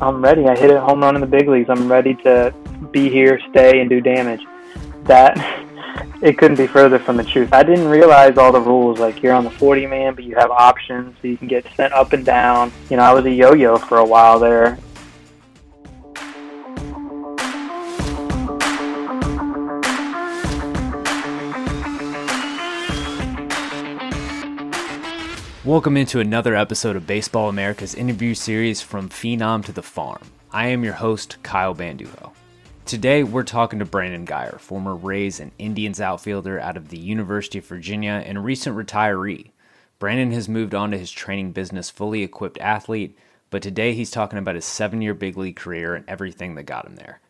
I'm ready. I hit a home run in the big leagues. I'm ready to be here, stay, and do damage. That it couldn't be further from the truth. I didn't realize all the rules. Like you're on the 40 man, but you have options, so you can get sent up and down. You know, I was a yo-yo for a while there. Welcome into another episode of Baseball America's interview series from Phenom to the Farm. I am your host, Kyle Banduho. Today, we're talking to Brandon Guyer, former Rays and Indians outfielder out of the University of Virginia and recent retiree. Brandon has moved on to his training business, fully equipped athlete, but today he's talking about his seven year big league career and everything that got him there.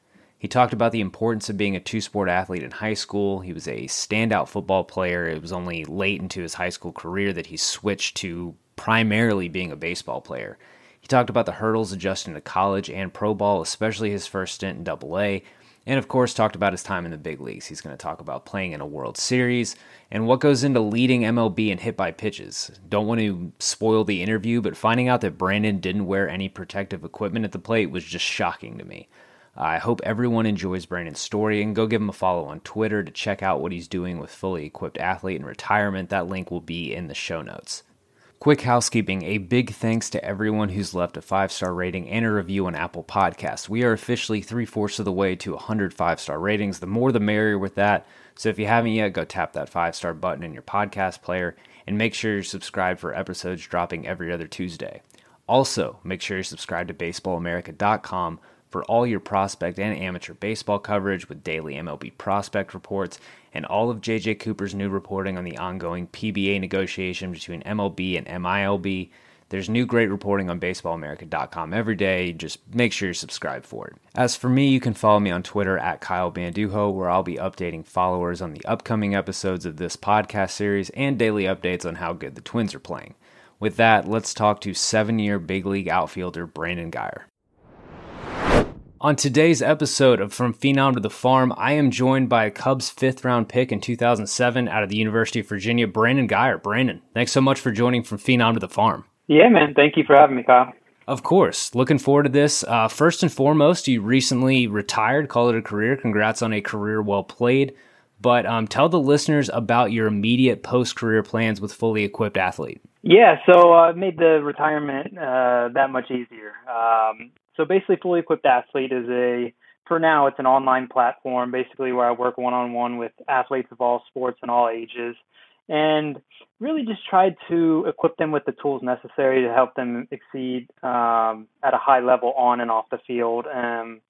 He talked about the importance of being a two sport athlete in high school. He was a standout football player. It was only late into his high school career that he switched to primarily being a baseball player. He talked about the hurdles adjusting to college and pro ball, especially his first stint in Double A, and of course talked about his time in the big leagues. He's going to talk about playing in a World Series and what goes into leading MLB in hit by pitches. Don't want to spoil the interview, but finding out that Brandon didn't wear any protective equipment at the plate was just shocking to me. I hope everyone enjoys Brandon's story and go give him a follow on Twitter to check out what he's doing with Fully Equipped Athlete in retirement. That link will be in the show notes. Quick housekeeping a big thanks to everyone who's left a five star rating and a review on Apple Podcasts. We are officially three fourths of the way to 100 five star ratings. The more the merrier with that. So if you haven't yet, go tap that five star button in your podcast player and make sure you're subscribed for episodes dropping every other Tuesday. Also, make sure you're subscribed to baseballamerica.com for all your prospect and amateur baseball coverage with daily MLB prospect reports and all of JJ Cooper's new reporting on the ongoing PBA negotiation between MLB and MILB. There's new great reporting on baseballamerica.com every day. Just make sure you're subscribed for it. As for me, you can follow me on Twitter at Kyle Banduho, where I'll be updating followers on the upcoming episodes of this podcast series and daily updates on how good the Twins are playing. With that, let's talk to seven year big league outfielder Brandon Guyer. On today's episode of From Phenom to the Farm, I am joined by a Cubs fifth round pick in 2007 out of the University of Virginia, Brandon Guyer. Brandon, thanks so much for joining From Phenom to the Farm. Yeah, man. Thank you for having me, Kyle. Of course. Looking forward to this. Uh, first and foremost, you recently retired, call it a career. Congrats on a career well played. But um, tell the listeners about your immediate post career plans with Fully Equipped Athlete. Yeah, so I uh, made the retirement uh, that much easier. Um, so basically, Fully Equipped Athlete is a, for now, it's an online platform basically where I work one on one with athletes of all sports and all ages, and really just try to equip them with the tools necessary to help them exceed um, at a high level on and off the field. Um,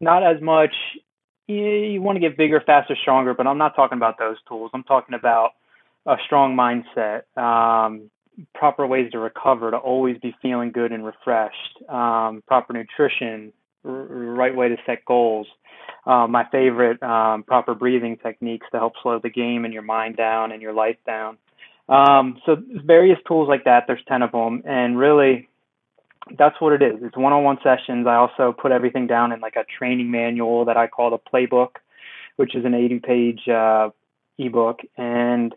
not as much, you, you want to get bigger, faster, stronger, but I'm not talking about those tools. I'm talking about a strong mindset, um, proper ways to recover, to always be feeling good and refreshed, um, proper nutrition, r- right way to set goals. Um, my favorite, um, proper breathing techniques to help slow the game and your mind down and your life down. Um, so various tools like that. There's ten of them, and really, that's what it is. It's one-on-one sessions. I also put everything down in like a training manual that I call the playbook, which is an 80-page uh, ebook, and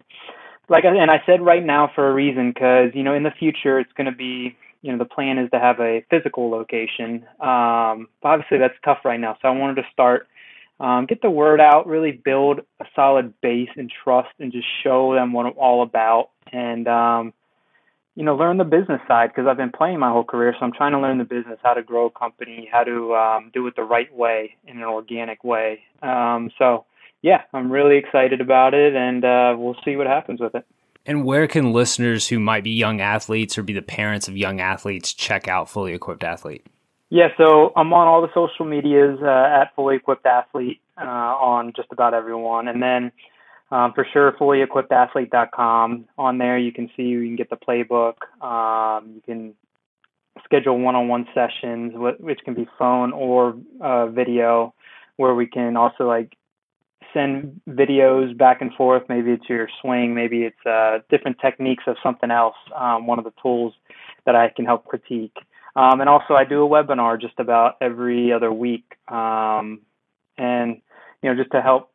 like I, and I said right now for a reason because you know in the future it's going to be you know the plan is to have a physical location. Um, but obviously that's tough right now, so I wanted to start um, get the word out, really build a solid base and trust, and just show them what I'm all about, and um, you know learn the business side because I've been playing my whole career, so I'm trying to learn the business, how to grow a company, how to um, do it the right way in an organic way. Um, so yeah, I'm really excited about it, and uh, we'll see what happens with it. And where can listeners who might be young athletes or be the parents of young athletes check out Fully Equipped Athlete? Yeah, so I'm on all the social medias uh, at Fully Equipped Athlete uh, on just about everyone, and then um, for sure fullyequippedathlete.com. On there, you can see you can get the playbook. Um, you can schedule one-on-one sessions, which can be phone or uh, video, where we can also like send videos back and forth. Maybe it's your swing, maybe it's uh, different techniques of something else. Um, one of the tools that I can help critique. Um, and also, I do a webinar just about every other week, um, and you know, just to help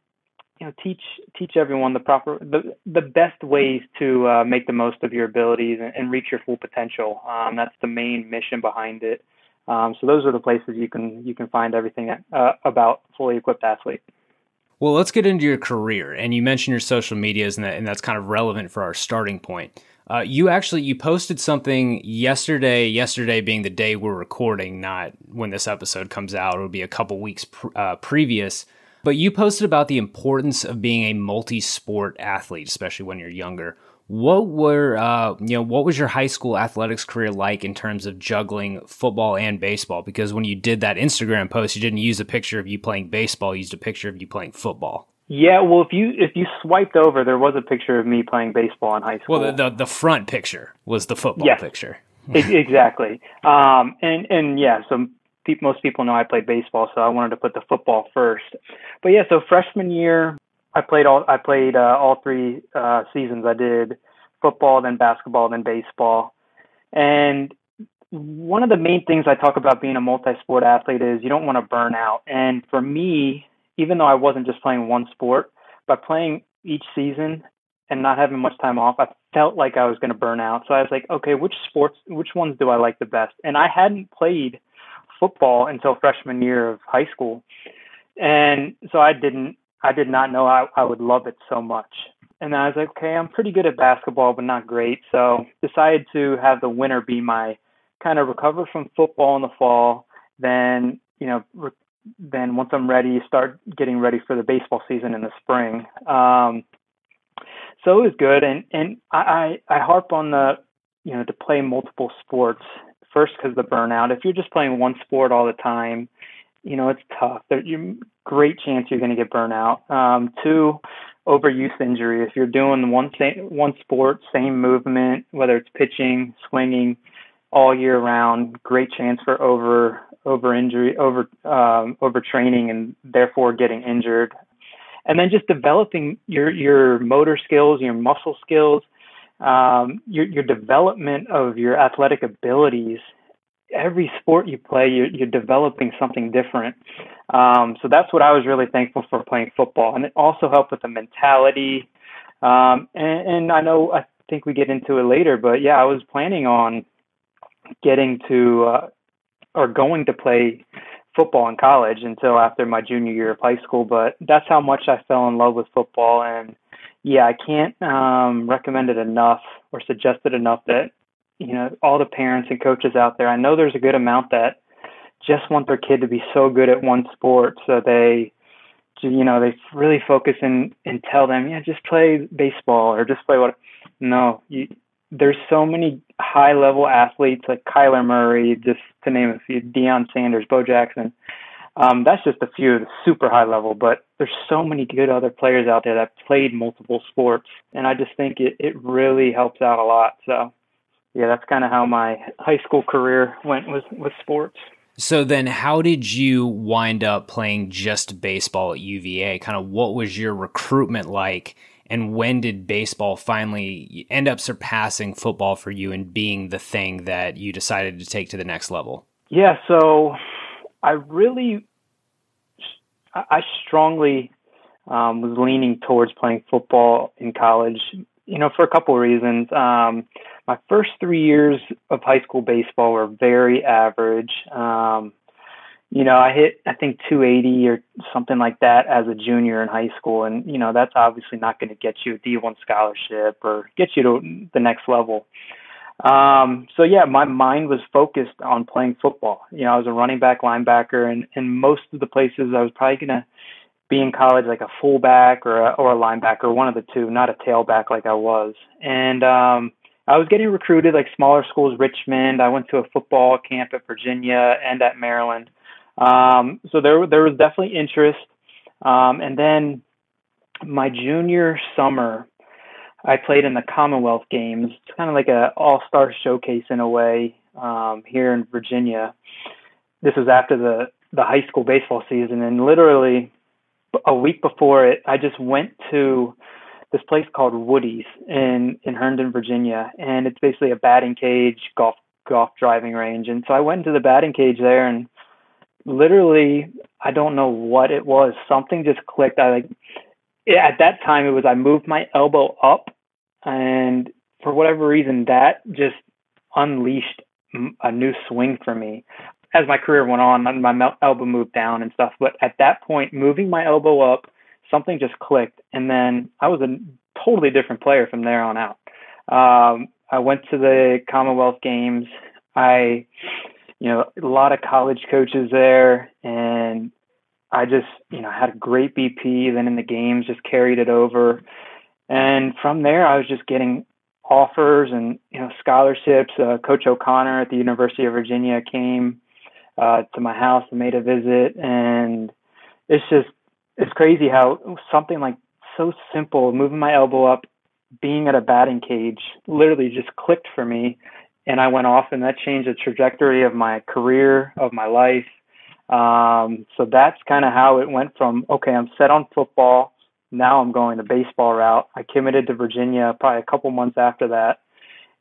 you know teach teach everyone the proper the the best ways to uh, make the most of your abilities and, and reach your full potential. Um, that's the main mission behind it. Um, so those are the places you can you can find everything uh, about fully equipped athlete. Well, let's get into your career. And you mentioned your social medias, and, that, and that's kind of relevant for our starting point. Uh, you actually you posted something yesterday. Yesterday being the day we're recording, not when this episode comes out. It'll be a couple weeks pr- uh, previous. But you posted about the importance of being a multi-sport athlete, especially when you're younger. What were uh, you know what was your high school athletics career like in terms of juggling football and baseball? Because when you did that Instagram post, you didn't use a picture of you playing baseball; you used a picture of you playing football. Yeah, well, if you if you swiped over, there was a picture of me playing baseball in high school. Well, the the, the front picture was the football yes, picture. exactly. Um, and and yeah, so most people know I played baseball, so I wanted to put the football first. But yeah, so freshman year, I played all I played uh, all three uh, seasons. I did football, then basketball, then baseball. And one of the main things I talk about being a multi-sport athlete is you don't want to burn out. And for me, even though I wasn't just playing one sport, by playing each season and not having much time off, I felt like I was going to burn out. So I was like, okay, which sports, which ones do I like the best? And I hadn't played football until freshman year of high school, and so I didn't I did not know I, I would love it so much. And I was like, okay, I'm pretty good at basketball, but not great. So decided to have the winter be my kind of recover from football in the fall. Then, you know, re- then once I'm ready, start getting ready for the baseball season in the spring. Um, so it was good. And, and I, I, I harp on the, you know, to play multiple sports first because the burnout. If you're just playing one sport all the time, you know, it's tough. There, you great chance you're going to get burnout. Um, two, overuse injury. If you're doing one one sport, same movement, whether it's pitching, swinging, all year round, great chance for over over injury, over um, overtraining, and therefore getting injured. And then just developing your your motor skills, your muscle skills, um, your your development of your athletic abilities every sport you play, you're, you're developing something different. Um, so that's what I was really thankful for playing football, and it also helped with the mentality. Um, and, and I know I think we get into it later, but yeah, I was planning on getting to uh, or going to play football in college until after my junior year of high school. But that's how much I fell in love with football, and yeah, I can't um, recommend it enough or suggest it enough that you know, all the parents and coaches out there, I know there's a good amount that just want their kid to be so good at one sport. So they you know they really focus and and tell them yeah just play baseball or just play what no you there's so many high level athletes like Kyler Murray just to name a few Deion Sanders Bo Jackson. Um, that's just a few of the super high level but there's so many good other players out there that played multiple sports. And I just think it it really helps out a lot so yeah, that's kind of how my high school career went with with sports. So then, how did you wind up playing just baseball at UVA? Kind of what was your recruitment like, and when did baseball finally end up surpassing football for you and being the thing that you decided to take to the next level? Yeah, so I really, I strongly um, was leaning towards playing football in college. You know, for a couple of reasons. Um, my first three years of high school baseball were very average. Um, you know, I hit I think 280 or something like that as a junior in high school, and you know that's obviously not going to get you a D1 scholarship or get you to the next level. Um, so yeah, my mind was focused on playing football. You know, I was a running back, linebacker, and and most of the places I was probably gonna be in college like a fullback or a, or a linebacker, one of the two, not a tailback like I was. And um, I was getting recruited like smaller schools, Richmond. I went to a football camp at Virginia and at Maryland. Um, so there there was definitely interest. Um, and then my junior summer, I played in the Commonwealth Games. It's kind of like a all star showcase in a way um, here in Virginia. This was after the the high school baseball season, and literally a week before it, I just went to this place called Woody's in in Herndon, Virginia, and it's basically a batting cage, golf golf driving range. And so I went into the batting cage there, and literally, I don't know what it was. Something just clicked. I like at that time it was I moved my elbow up, and for whatever reason, that just unleashed a new swing for me. as my career went on, my elbow moved down and stuff. But at that point, moving my elbow up, something just clicked, and then I was a totally different player from there on out. Um, I went to the Commonwealth Games. I, you know, a lot of college coaches there, and I just, you know, had a great BP. Then in the games, just carried it over, and from there, I was just getting offers and you know scholarships. Uh, Coach O'Connor at the University of Virginia came uh, to my house and made a visit, and it's just it's crazy how something like so simple, moving my elbow up, being at a batting cage, literally just clicked for me, and I went off, and that changed the trajectory of my career, of my life. Um, so that's kind of how it went from okay, I'm set on football now I'm going the baseball route. I committed to Virginia probably a couple months after that,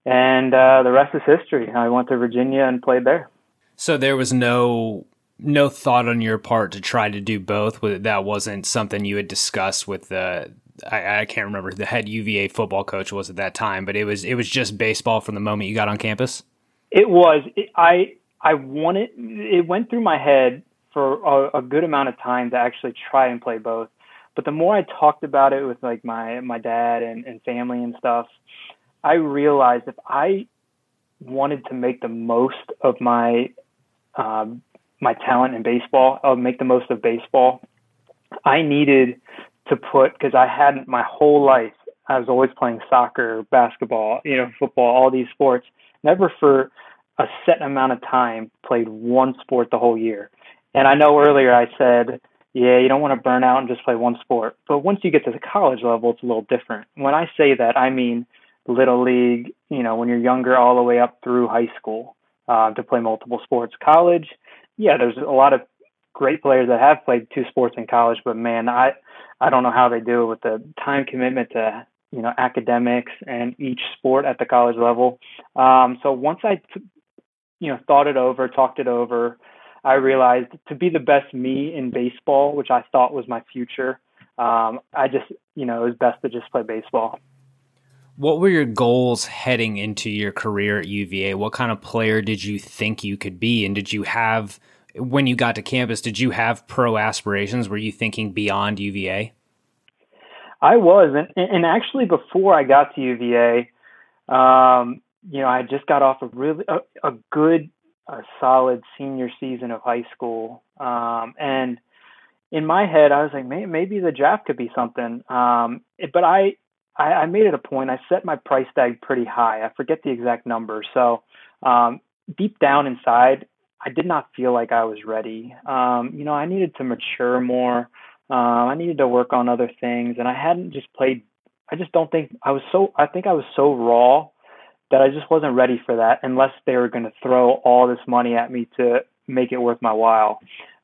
and uh, the rest is history. I went to Virginia and played there. So there was no no thought on your part to try to do both. That wasn't something you had discussed with the. I, I can't remember the head UVA football coach was at that time, but it was it was just baseball from the moment you got on campus. It was. It, I I wanted. It went through my head for a, a good amount of time to actually try and play both but the more I talked about it with like my my dad and, and family and stuff, I realized if I wanted to make the most of my um, my talent in baseball, I'll make the most of baseball. I needed to put because I hadn't my whole life. I was always playing soccer, basketball, you know, football, all these sports. Never for a set amount of time played one sport the whole year. And I know earlier I said yeah, you don't want to burn out and just play one sport. But once you get to the college level, it's a little different. When I say that, I mean little league, you know, when you're younger, all the way up through high school uh, to play multiple sports. College, yeah, there's a lot of great players that have played two sports in college, but man, I I don't know how they do it with the time commitment to you know academics and each sport at the college level. Um, so once I t- you know thought it over, talked it over, I realized to be the best me in baseball, which I thought was my future, um, I just, you know, it was best to just play baseball. What were your goals heading into your career at UVA? What kind of player did you think you could be? And did you have, when you got to campus, did you have pro aspirations? Were you thinking beyond UVA? I was. And, and actually, before I got to UVA, um, you know, I just got off a really a, a good a solid senior season of high school. Um, and in my head, I was like, May- maybe the draft could be something. Um, it, but I, I, I made it a point. I set my price tag pretty high. I forget the exact number. So um, deep down inside, I did not feel like I was ready. Um, you know, I needed to mature more. Uh, I needed to work on other things, and I hadn't just played. I just don't think I was so. I think I was so raw that I just wasn't ready for that unless they were going to throw all this money at me to make it worth my while.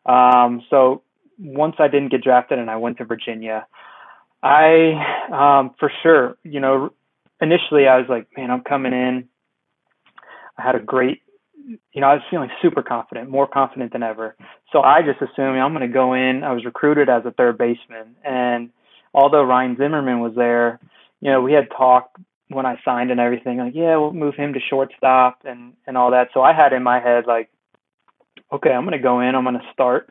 Um, so once I didn't get drafted and I went to Virginia, I um, for sure, you know, initially I was like, man, I'm coming in. I had a great, you know, I was feeling super confident, more confident than ever. So I just assumed I'm going to go in. I was recruited as a third baseman, and although Ryan Zimmerman was there, you know, we had talked when I signed and everything, like, yeah, we'll move him to shortstop and and all that. So I had in my head like, okay, I'm gonna go in, I'm gonna start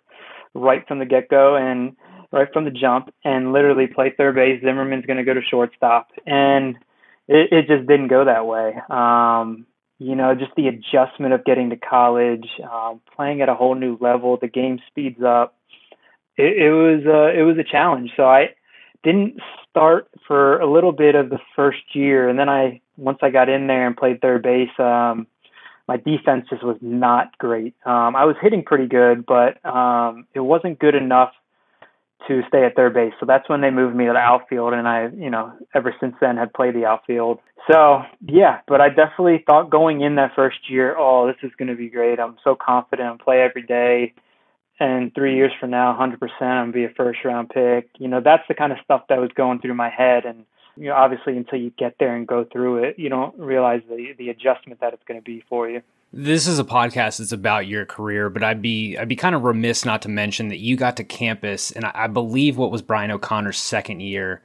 right from the get go and right from the jump and literally play third base. Zimmerman's gonna go to shortstop, and it, it just didn't go that way. Um, you know, just the adjustment of getting to college, um, playing at a whole new level, the game speeds up. It, it was uh, it was a challenge. So I didn't start for a little bit of the first year, and then I once I got in there and played third base, um, my defense just was not great. Um, I was hitting pretty good, but um, it wasn't good enough to stay at third base. So that's when they moved me to the outfield, and I, you know, ever since then had played the outfield. So yeah, but I definitely thought going in that first year, oh, this is going to be great. I'm so confident. I play every day and three years from now, 100%, I'm gonna be a first round pick. You know, that's the kind of stuff that was going through my head. And you know, obviously, until you get there and go through it, you don't realize the the adjustment that it's going to be for you. This is a podcast that's about your career, but I'd be I'd be kind of remiss not to mention that you got to campus, and I, I believe what was Brian O'Connor's second year.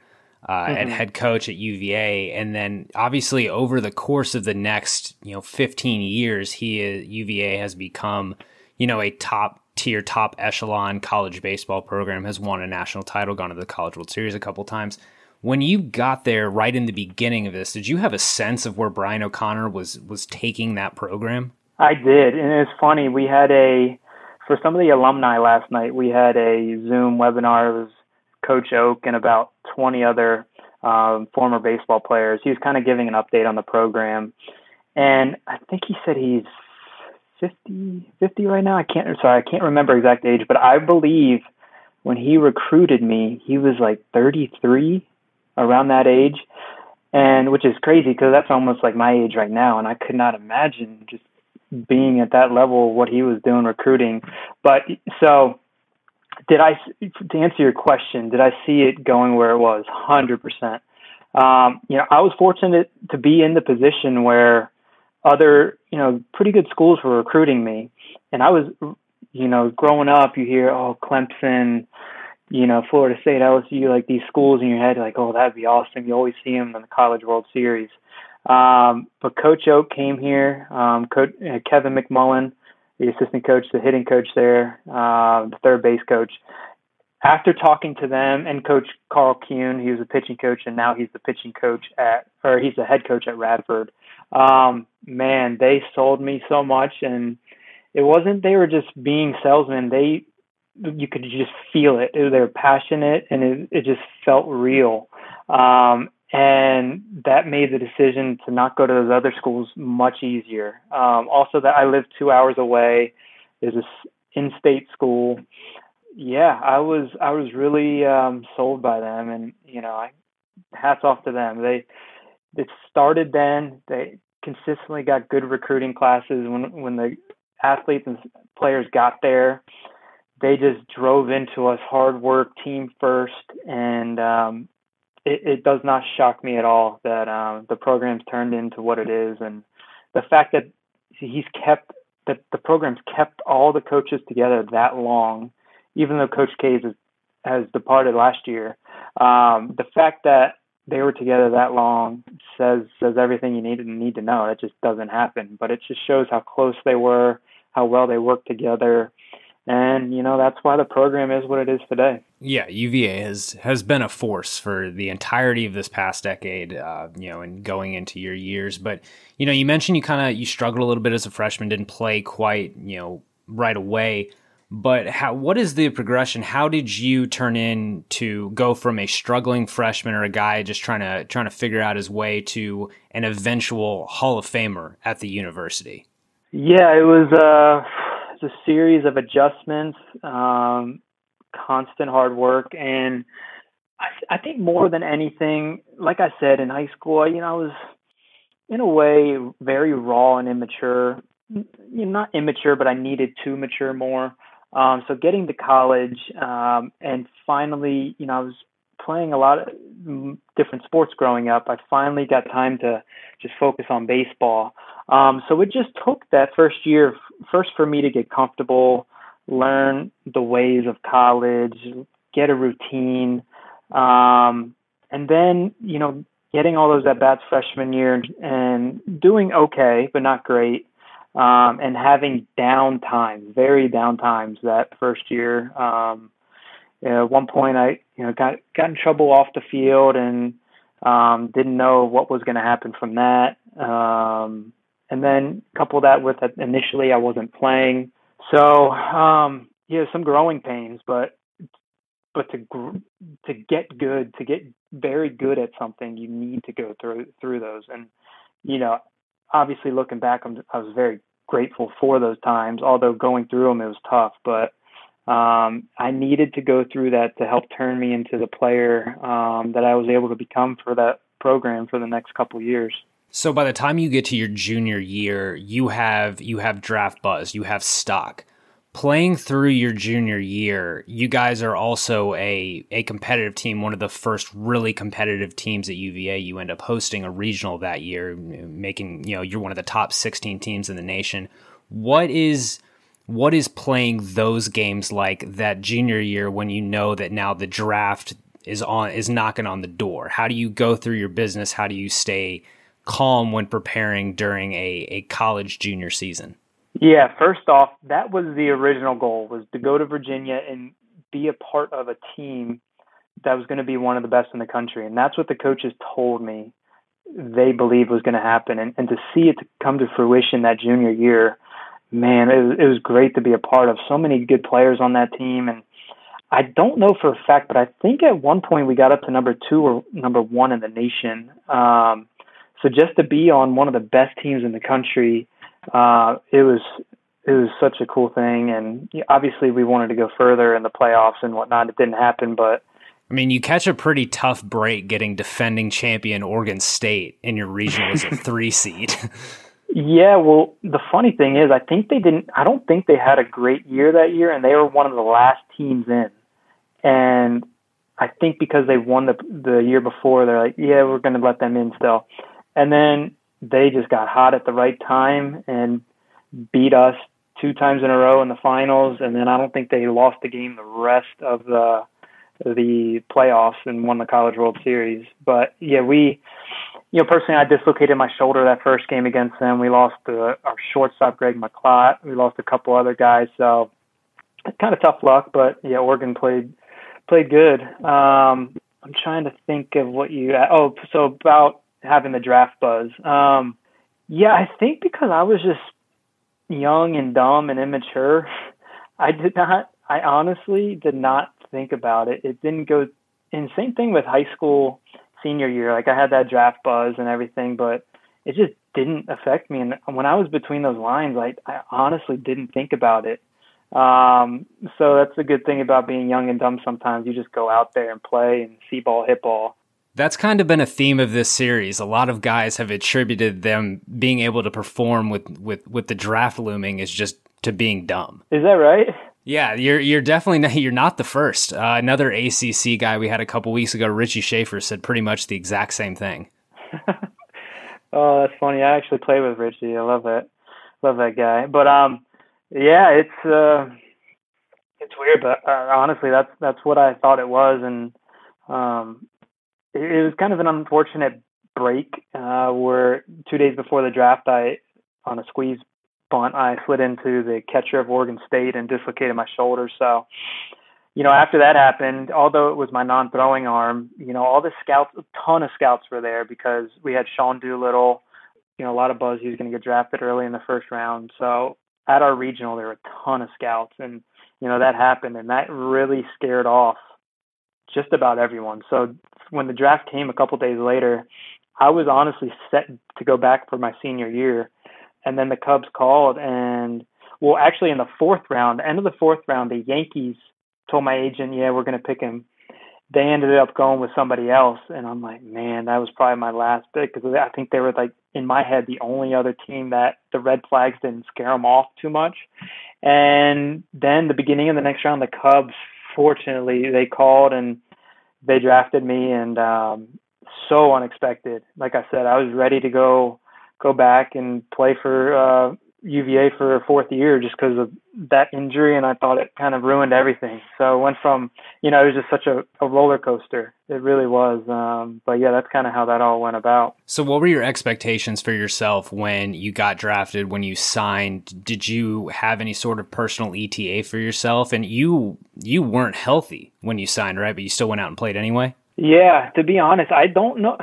Uh, mm-hmm. and head coach at UVA, and then obviously over the course of the next, you know, 15 years, he UVA has become you know, a top tier, top echelon college baseball program, has won a national title, gone to the College World Series a couple times. When you got there right in the beginning of this, did you have a sense of where Brian O'Connor was was taking that program? I did, and it's funny. We had a for some of the alumni last night. We had a Zoom webinar. It was Coach Oak and about 20 other um, former baseball players. He was kind of giving an update on the program, and I think he said he's 50, 50 right now. I can't. Sorry, I can't remember exact age, but I believe when he recruited me, he was like 33, around that age, and which is crazy because that's almost like my age right now, and I could not imagine just being at that level what he was doing recruiting. But so did I to answer your question, did I see it going where it was? 100%. Um, you know, I was fortunate to be in the position where other, you know, pretty good schools were recruiting me. And I was, you know, growing up, you hear, oh, Clemson, you know, Florida State, LSU, like these schools in your head, like, oh, that'd be awesome. You always see them in the College World Series. Um, but Coach Oak came here, um, Coach, uh, Kevin McMullan, the assistant coach, the hitting coach there, uh, the third base coach. After talking to them and Coach Karl Kuhn, he was a pitching coach, and now he's the pitching coach at, or he's the head coach at Radford. Um, man, they sold me so much, and it wasn't they were just being salesmen. They you could just feel it. They were passionate, and it it just felt real. Um, and that made the decision to not go to those other schools much easier. Um, also, that I live two hours away. There's a in-state school. Yeah, I was I was really um, sold by them, and you know, I hats off to them. They it started then. They consistently got good recruiting classes when when the athletes and players got there. They just drove into us hard work, team first, and um, it, it does not shock me at all that um, the program's turned into what it is, and the fact that he's kept that the program's kept all the coaches together that long, even though Coach Case has, has departed last year. Um, the fact that they were together that long says says everything you need to need to know. It just doesn't happen, but it just shows how close they were, how well they worked together, and you know that's why the program is what it is today. Yeah, UVA has has been a force for the entirety of this past decade, uh, you know, and going into your years. But you know, you mentioned you kind of you struggled a little bit as a freshman, didn't play quite, you know, right away. But how? What is the progression? How did you turn in to go from a struggling freshman or a guy just trying to trying to figure out his way to an eventual Hall of Famer at the university? Yeah, it was. Uh a series of adjustments, um, constant hard work, and I, I think more than anything, like I said in high school, you know, I was in a way very raw and immature. You know, not immature, but I needed to mature more. Um, so getting to college um, and finally, you know, I was playing a lot of different sports growing up. I finally got time to just focus on baseball. Um, so it just took that first year, first for me to get comfortable, learn the ways of college, get a routine, um, and then you know getting all those at bats freshman year and doing okay but not great, um, and having down times, very down times that first year. Um, you at one point, I you know got got in trouble off the field and um, didn't know what was going to happen from that. Um, and then couple that with that initially I wasn't playing, so um, yeah, some growing pains, but but to gr- to get good, to get very good at something, you need to go through through those. And you know, obviously looking back, I'm, I was very grateful for those times. Although going through them, it was tough, but um, I needed to go through that to help turn me into the player um, that I was able to become for that program for the next couple years. So by the time you get to your junior year, you have you have draft buzz, you have stock. Playing through your junior year, you guys are also a a competitive team, one of the first really competitive teams at UVA. You end up hosting a regional that year, making, you know, you're one of the top 16 teams in the nation. What is what is playing those games like that junior year when you know that now the draft is on is knocking on the door? How do you go through your business? How do you stay calm when preparing during a, a college junior season? Yeah, first off, that was the original goal was to go to Virginia and be a part of a team that was going to be one of the best in the country. And that's what the coaches told me they believed was going to happen. And, and to see it come to fruition that junior year, man, it was, it was great to be a part of. So many good players on that team. And I don't know for a fact, but I think at one point we got up to number two or number one in the nation. Um, so just to be on one of the best teams in the country, uh, it was it was such a cool thing. And obviously we wanted to go further in the playoffs and whatnot. It didn't happen, but I mean, you catch a pretty tough break getting defending champion Oregon State in your regional as a three seed. Yeah, well, the funny thing is, I think they didn't. I don't think they had a great year that year, and they were one of the last teams in. And I think because they won the the year before, they're like, yeah, we're going to let them in still. And then they just got hot at the right time and beat us two times in a row in the finals. And then I don't think they lost the game the rest of the the playoffs and won the College World Series. But yeah, we, you know, personally, I dislocated my shoulder that first game against them. We lost uh, our shortstop Greg Miclat. We lost a couple other guys, so it's kind of tough luck. But yeah, Oregon played played good. Um, I'm trying to think of what you. Oh, so about having the draft buzz. Um, yeah, I think because I was just young and dumb and immature, I did not. I honestly did not think about it, it didn't go. And same thing with high school senior year. Like I had that draft buzz and everything, but it just didn't affect me. And when I was between those lines, I, I honestly didn't think about it. Um, so that's the good thing about being young and dumb. Sometimes you just go out there and play and see ball, hit ball. That's kind of been a theme of this series. A lot of guys have attributed them being able to perform with with with the draft looming is just to being dumb. Is that right? Yeah, you're you're definitely not, you're not the first. Uh, another ACC guy we had a couple weeks ago, Richie Shaffer, said pretty much the exact same thing. oh, that's funny. I actually play with Richie. I love that. Love that guy. But um, yeah, it's uh, it's weird, but uh, honestly, that's that's what I thought it was, and um, it, was kind of an unfortunate break uh, where two days before the draft, I on a squeeze bunt, I slid into the catcher of Oregon State and dislocated my shoulder. So, you know, after that happened, although it was my non-throwing arm, you know, all the scouts, a ton of scouts were there because we had Sean Doolittle, you know, a lot of buzz. He was going to get drafted early in the first round. So at our regional, there were a ton of scouts, and you know that happened, and that really scared off just about everyone. So when the draft came a couple days later, I was honestly set to go back for my senior year and then the Cubs called and well, actually in the fourth round, end of the fourth round, the Yankees told my agent, "Yeah, we're going to pick him." They ended up going with somebody else, and I'm like, man, that was probably my last pick because I think they were like in my head the only other team that the red flags didn't scare them off too much. And then the beginning of the next round, the Cubs, fortunately, they called and they drafted me, and um, so unexpected. Like I said, I was ready to go go back and play for uh, UVA for a fourth year just because of that injury, and I thought it kind of ruined everything. So it went from, you know, it was just such a, a roller coaster. It really was. Um, but yeah, that's kind of how that all went about. So, what were your expectations for yourself when you got drafted? When you signed, did you have any sort of personal ETA for yourself? And you you weren't healthy when you signed, right? But you still went out and played anyway. Yeah, to be honest, I don't know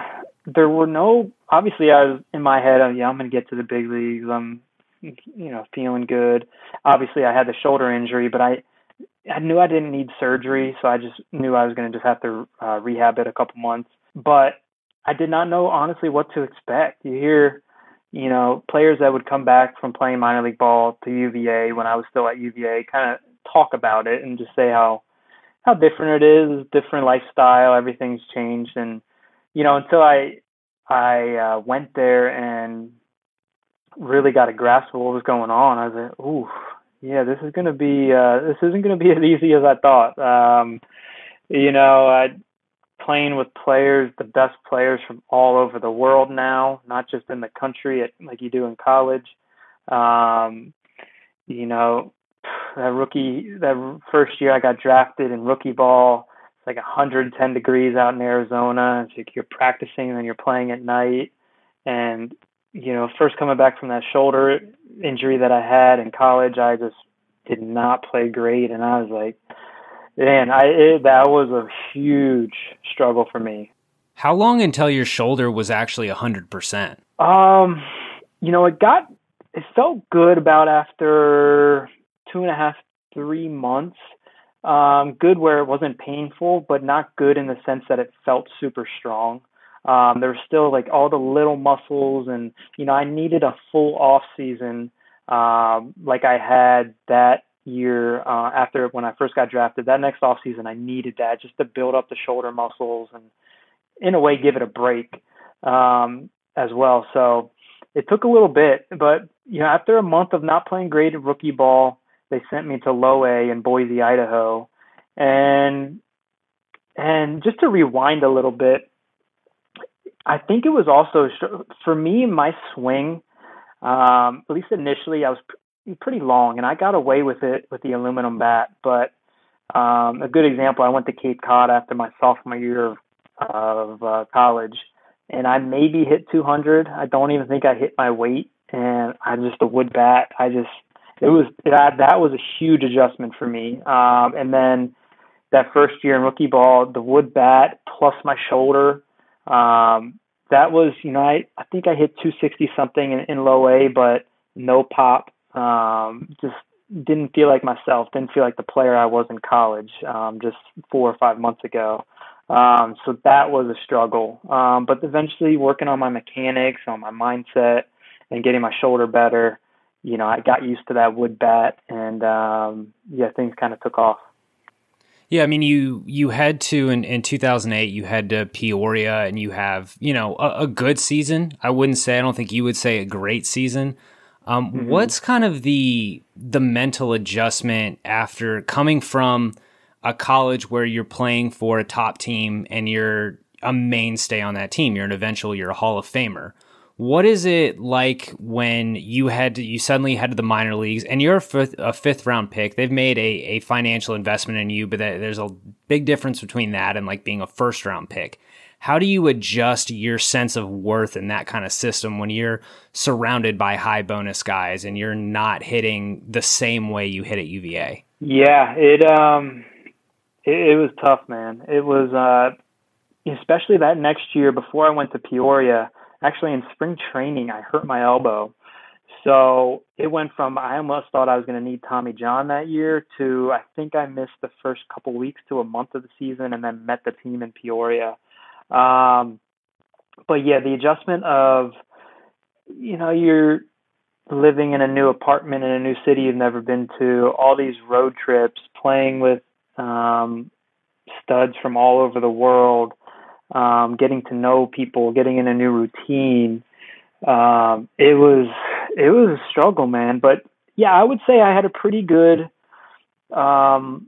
there were no obviously I was in my head, oh, yeah, I'm going to get to the big leagues. I'm you know feeling good. Obviously, I had the shoulder injury, but I I knew I didn't need surgery, so I just knew I was going to just have to uh, rehab it a couple months. But I did not know honestly what to expect. You hear, you know, players that would come back from playing minor league ball to UVA when I was still at UVA, kind of talk about it and just say how how different it is, different lifestyle, everything's changed, and you know, until I I uh, went there and really got a grasp of what was going on, I was like, ooh, yeah, this is gonna be uh, this isn't gonna be as easy as I thought. Um, you know, I playing with players, the best players from all over the world now, not just in the country at, like you do in college. Um, you know, that rookie, that first year I got drafted in rookie ball It's like 110 degrees out in Arizona. It's like you're practicing and then you're playing at night. And, you know, first coming back from that shoulder, injury that I had in college, I just did not play great, and I was like, man, I it, that was a huge struggle for me. How long until your shoulder was actually a hundred percent? Um, you know, it got it felt good about after two and a half, three months. Um, good where it wasn't painful, but not good in the sense that it felt super strong. Um, there was still like all the little muscles, and you know, I needed a full off season, um, like I had that year uh, after when I first got drafted. That next off season, I needed that just to build up the shoulder muscles and, in a way, give it a break um, as well. So it took a little bit, but you know, after a month of not playing great at rookie ball, they sent me to low A in Boise, Idaho, and and just to rewind a little bit, I think it was also for me my swing. Um, at least initially, I was pretty long, and I got away with it with the aluminum bat. But um, a good example, I went to Cape Cod after my sophomore year of, uh, college, and I maybe hit 200. I don't even think I hit my weight, and I just a wood bat. I just it was that that was a huge adjustment for me. Um, and then that first year in rookie ball, the wood bat plus my shoulder. Um, that was, you know, I, I think I hit 260 something in, in low A, but no pop. Um, just didn't feel like myself. Didn't feel like the player I was in college um, just four or five months ago. Um, so that was a struggle. Um, but eventually, working on my mechanics, on my mindset, and getting my shoulder better, you know, I got used to that wood bat, and um, yeah, things kind of took off. Yeah, I mean, you you had to in, in 2008. You had to Peoria, and you have you know a, a good season. I wouldn't say. I don't think you would say a great season. Um, mm-hmm. What's kind of the the mental adjustment after coming from a college where you're playing for a top team and you're a mainstay on that team? You're an eventual, you're a Hall of Famer. What is it like when you had to, you suddenly head to the minor leagues and you're a fifth, a fifth round pick? They've made a, a financial investment in you, but there's a big difference between that and like being a first round pick. How do you adjust your sense of worth in that kind of system when you're surrounded by high bonus guys and you're not hitting the same way you hit at UVA? Yeah, it um it, it was tough, man. It was uh especially that next year before I went to Peoria, actually in spring training I hurt my elbow. So it went from I almost thought I was going to need Tommy John that year to I think I missed the first couple weeks to a month of the season and then met the team in Peoria. Um, but yeah, the adjustment of, you know, you're living in a new apartment in a new city you've never been to, all these road trips, playing with um, studs from all over the world, um, getting to know people, getting in a new routine. Um, it was it was a struggle, man. But yeah, I would say I had a pretty good um,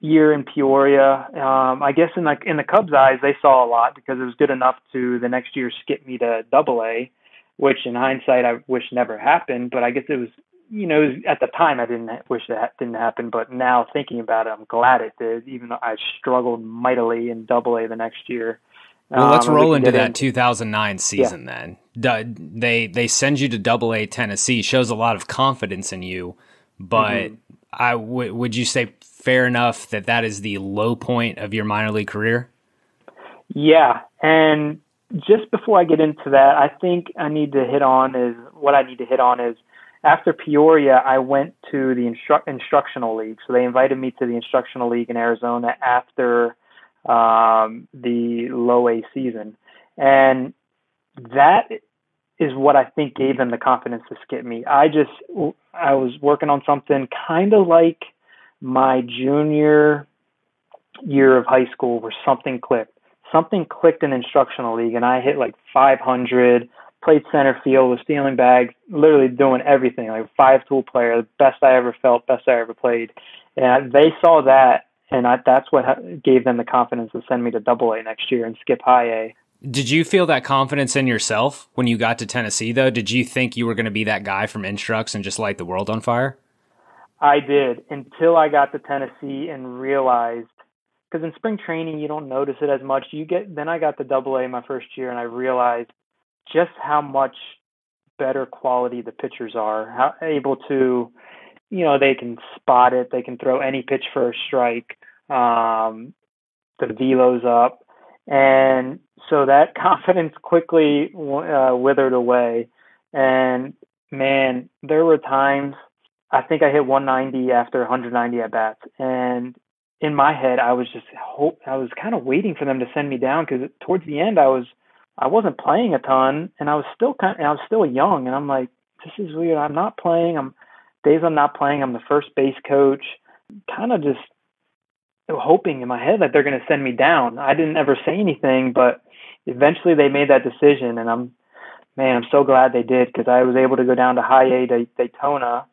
year in Peoria. Um, I guess in the in the Cubs' eyes, they saw a lot because it was good enough to the next year skip me to Double A, which in hindsight I wish never happened. But I guess it was you know was, at the time I didn't wish that didn't happen. But now thinking about it, I'm glad it did, even though I struggled mightily in Double A the next year. Well, let's um, roll we into that into, 2009 season yeah. then. They they send you to Double A Tennessee, shows a lot of confidence in you, but mm-hmm. I w- would you say fair enough that that is the low point of your minor league career? Yeah, and just before I get into that, I think I need to hit on is what I need to hit on is after Peoria, I went to the instru- instructional league. So they invited me to the instructional league in Arizona after um, the low A season, and that is what I think gave them the confidence to skip me. I just I was working on something kind of like my junior year of high school where something clicked. Something clicked in instructional league, and I hit like 500. Played center field, was stealing bags, literally doing everything. Like five tool player, the best I ever felt, best I ever played. And they saw that, and I, that's what gave them the confidence to send me to Double A next year and skip High A. Did you feel that confidence in yourself when you got to Tennessee, though? Did you think you were going to be that guy from Instructs and just light the world on fire? I did until I got to Tennessee and realized because in spring training you don't notice it as much. You get then I got to double A my first year and I realized just how much better quality the pitchers are, how able to, you know, they can spot it, they can throw any pitch for a strike. Um, the velo's up, and so that confidence quickly uh, withered away. And man, there were times I think I hit 190 after 190 at bats, and in my head, I was just hope I was kind of waiting for them to send me down because towards the end, I was I wasn't playing a ton, and I was still kind of, I was still young, and I'm like, this is weird. I'm not playing. I'm days I'm not playing. I'm the first base coach. Kind of just hoping in my head that they're going to send me down. I didn't ever say anything, but eventually they made that decision, and I'm man, I'm so glad they did because I was able to go down to High A to Daytona,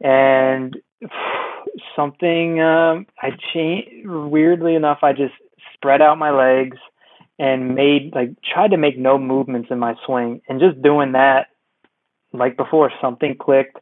and something um, I changed. Weirdly enough, I just spread out my legs and made like tried to make no movements in my swing, and just doing that, like before, something clicked.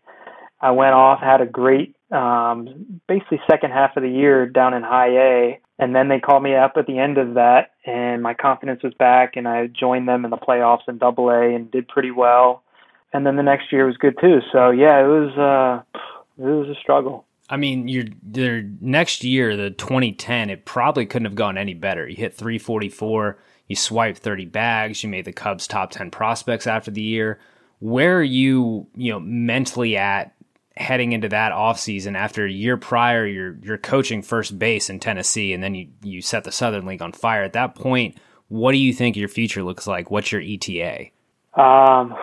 I went off, had a great um, basically second half of the year down in high A. And then they called me up at the end of that, and my confidence was back, and I joined them in the playoffs in Double A and did pretty well. And then the next year was good too. So yeah, it was uh, it was a struggle. I mean, your their next year, the 2010, it probably couldn't have gone any better. You hit 344, you swiped 30 bags, you made the Cubs top 10 prospects after the year. Where are you, you know, mentally at heading into that offseason after a year prior you're you're coaching first base in Tennessee and then you you set the Southern League on fire. At that point what do you think your future looks like? What's your ETA um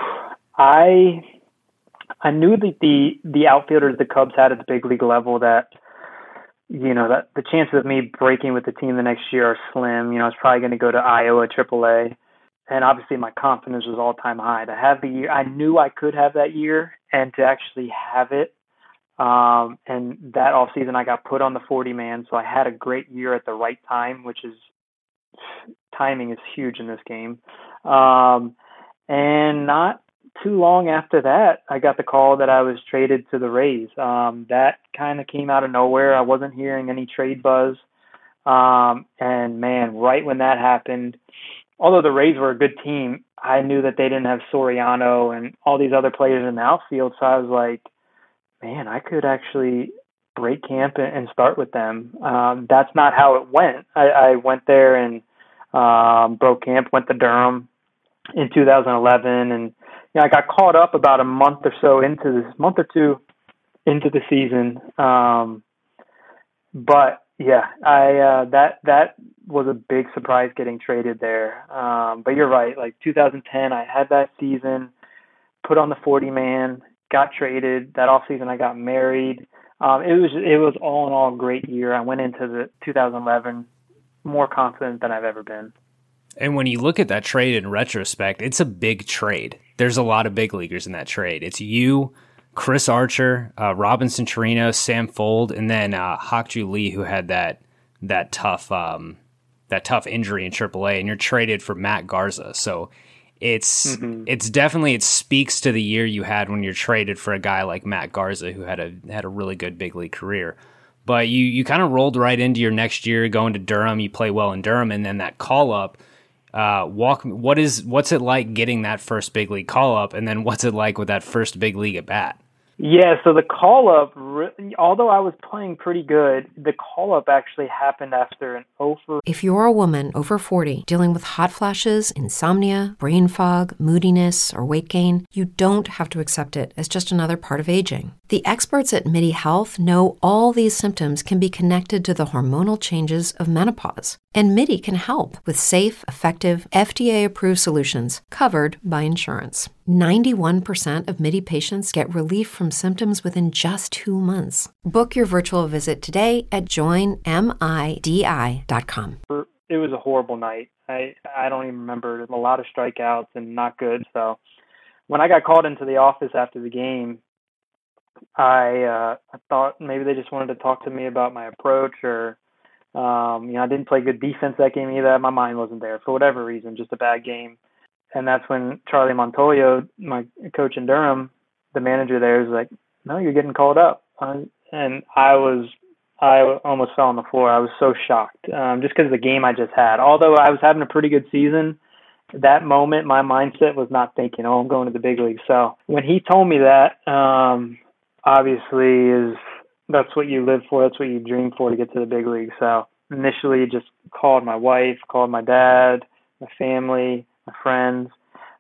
I I knew that the the outfielders the Cubs had at the big league level that you know that the chances of me breaking with the team the next year are slim. You know I was probably going to go to Iowa AAA and obviously my confidence was all time high to have the year. I knew I could have that year and to actually have it um and that off season I got put on the 40 man so I had a great year at the right time which is timing is huge in this game. Um and not too long after that I got the call that I was traded to the Rays. Um that kind of came out of nowhere. I wasn't hearing any trade buzz. Um and man right when that happened although the Rays were a good team, I knew that they didn't have Soriano and all these other players in the outfield. So I was like, man, I could actually break camp and start with them. Um, that's not how it went. I, I went there and um, broke camp, went to Durham in 2011, and you know, I got caught up about a month or so into this month or two into the season. Um, but yeah, I uh, that that was a big surprise getting traded there. Um, but you're right. Like 2010, I had that season, put on the 40 man, got traded. That off season, I got married. Um, it was it was all in all a great year. I went into the 2011 more confident than I've ever been. And when you look at that trade in retrospect, it's a big trade. There's a lot of big leaguers in that trade. It's you, Chris Archer, uh, Robinson Chirino, Sam Fuld, and then uh, Ju Lee, who had that that tough um, that tough injury in AAA, and you're traded for Matt Garza. So it's mm-hmm. it's definitely it speaks to the year you had when you're traded for a guy like Matt Garza, who had a had a really good big league career. But you you kind of rolled right into your next year, going to Durham. You play well in Durham, and then that call up. Uh, walk. What is what's it like getting that first big league call up, and then what's it like with that first big league at bat? Yeah, so the call up, although I was playing pretty good, the call up actually happened after an over. If you're a woman over 40 dealing with hot flashes, insomnia, brain fog, moodiness, or weight gain, you don't have to accept it as just another part of aging. The experts at MIDI Health know all these symptoms can be connected to the hormonal changes of menopause. And MIDI can help with safe, effective, FDA approved solutions covered by insurance. 91% of MIDI patients get relief from symptoms within just two months. Book your virtual visit today at joinmidi.com. It was a horrible night. I, I don't even remember a lot of strikeouts and not good. So when I got called into the office after the game, I uh, I thought maybe they just wanted to talk to me about my approach or um, you know, I didn't play good defense that game either. My mind wasn't there for whatever reason, just a bad game and that's when Charlie Montoyo, my coach in Durham, the manager there, is like, "No, you're getting called up," uh, and I was, I almost fell on the floor. I was so shocked, um, just because of the game I just had. Although I was having a pretty good season, that moment, my mindset was not thinking, "Oh, I'm going to the big league." So when he told me that, um, obviously, is that's what you live for. That's what you dream for to get to the big league. So initially, just called my wife, called my dad, my family, my friends,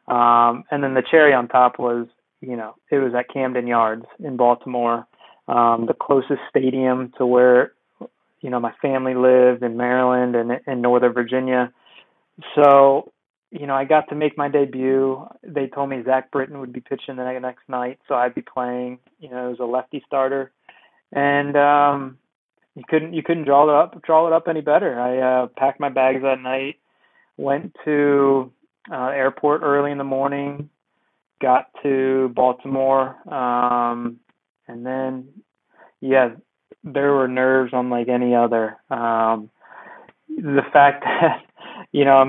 um, and then the cherry on top was, you know, it was at Camden Yards in Baltimore, um, the closest stadium to where, you know, my family lived in Maryland and in Northern Virginia. So you know, I got to make my debut. They told me Zach Britton would be pitching the next night, so I'd be playing. You know, it was a lefty starter, and um, you couldn't you couldn't draw it up draw it up any better. I uh, packed my bags that night, went to uh, airport early in the morning, got to Baltimore, um, and then yeah, there were nerves unlike any other. Um, the fact that you know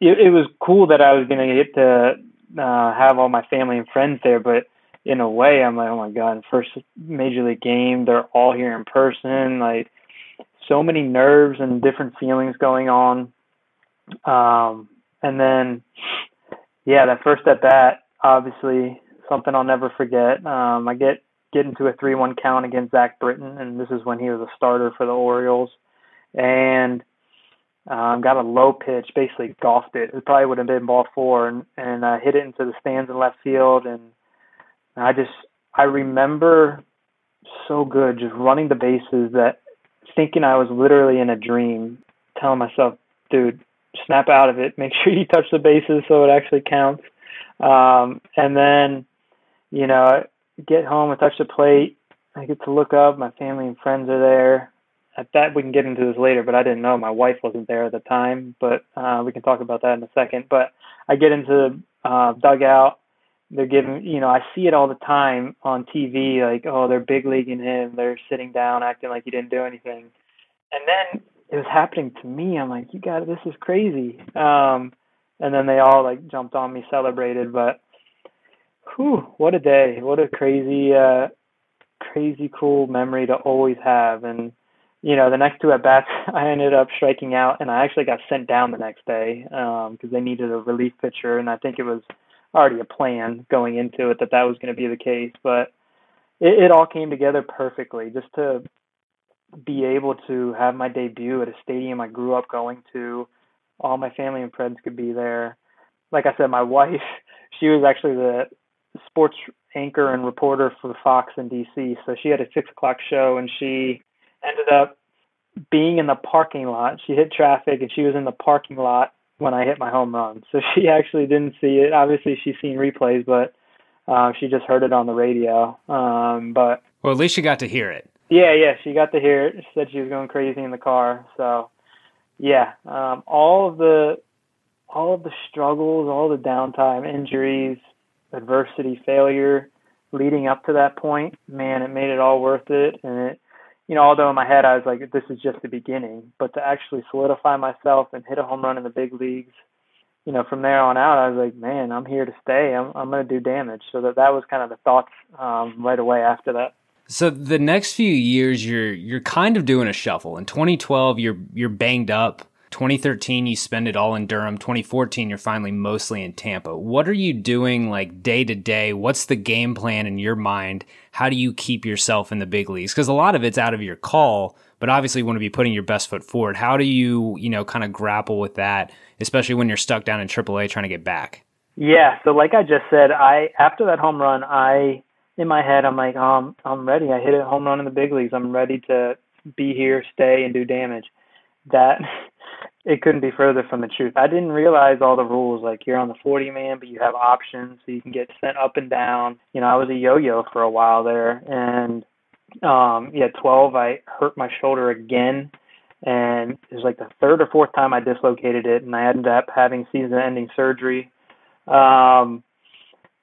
it, it was cool that I was going to get to uh, have all my family and friends there, but in a way, I'm like, oh my god, first major league game, they're all here in person, like so many nerves and different feelings going on. Um, and then, yeah, that first at bat, obviously something I'll never forget. Um, I get get into a three-one count against Zach Britton, and this is when he was a starter for the Orioles, and um, got a low pitch, basically golfed it. It probably would have been ball four, and and uh, hit it into the stands in left field. And I just I remember so good just running the bases that thinking I was literally in a dream, telling myself, dude, snap out of it. Make sure you touch the bases so it actually counts. Um, and then, you know, get home and touch the plate. I get to look up. My family and friends are there at that we can get into this later, but I didn't know my wife wasn't there at the time. But uh, we can talk about that in a second. But I get into uh, dugout. They're giving, you know, I see it all the time on TV. Like, oh, they're big leaguing him. They're sitting down, acting like he didn't do anything. And then it was happening to me. I'm like, you got it. This is crazy. Um, and then they all like jumped on me, celebrated. But, whew, what a day! What a crazy, uh, crazy cool memory to always have. And you know, the next two at bats, I ended up striking out, and I actually got sent down the next day because um, they needed a relief pitcher, and I think it was already a plan going into it that that was going to be the case. But it, it all came together perfectly, just to be able to have my debut at a stadium I grew up going to. All my family and friends could be there. Like I said, my wife, she was actually the sports anchor and reporter for Fox in DC, so she had a six o'clock show, and she ended up being in the parking lot. She hit traffic and she was in the parking lot when I hit my home run. So she actually didn't see it. Obviously, she's seen replays, but uh, she just heard it on the radio. Um, but well, at least she got to hear it. Yeah, yeah, she got to hear it. She said she was going crazy in the car. So yeah, um, all of the all of the struggles, all the downtime, injuries, adversity, failure leading up to that point, man, it made it all worth it, and it you know, although in my head I was like, this is just the beginning, but to actually solidify myself and hit a home run in the big leagues, you know, from there on out, I was like, man, I'm here to stay. I'm I'm going to do damage. So that that was kind of the thoughts um, right away after that. So the next few years, you're you're kind of doing a shuffle. In 2012, you're you're banged up. 2013 you spend it all in Durham. 2014 you're finally mostly in Tampa. What are you doing like day to day? What's the game plan in your mind? How do you keep yourself in the big leagues? Because a lot of it's out of your call, but obviously you want to be putting your best foot forward. How do you, you know, kind of grapple with that, especially when you're stuck down in AAA trying to get back? Yeah, so like I just said, I after that home run, I in my head I'm like, I'm, I'm ready. I hit a home run in the big leagues. I'm ready to be here, stay, and do damage. That it couldn't be further from the truth. I didn't realize all the rules. Like you're on the 40 man, but you have options, so you can get sent up and down. You know, I was a yo-yo for a while there, and um, yeah, 12, I hurt my shoulder again, and it was like the third or fourth time I dislocated it, and I ended up having season-ending surgery. Um,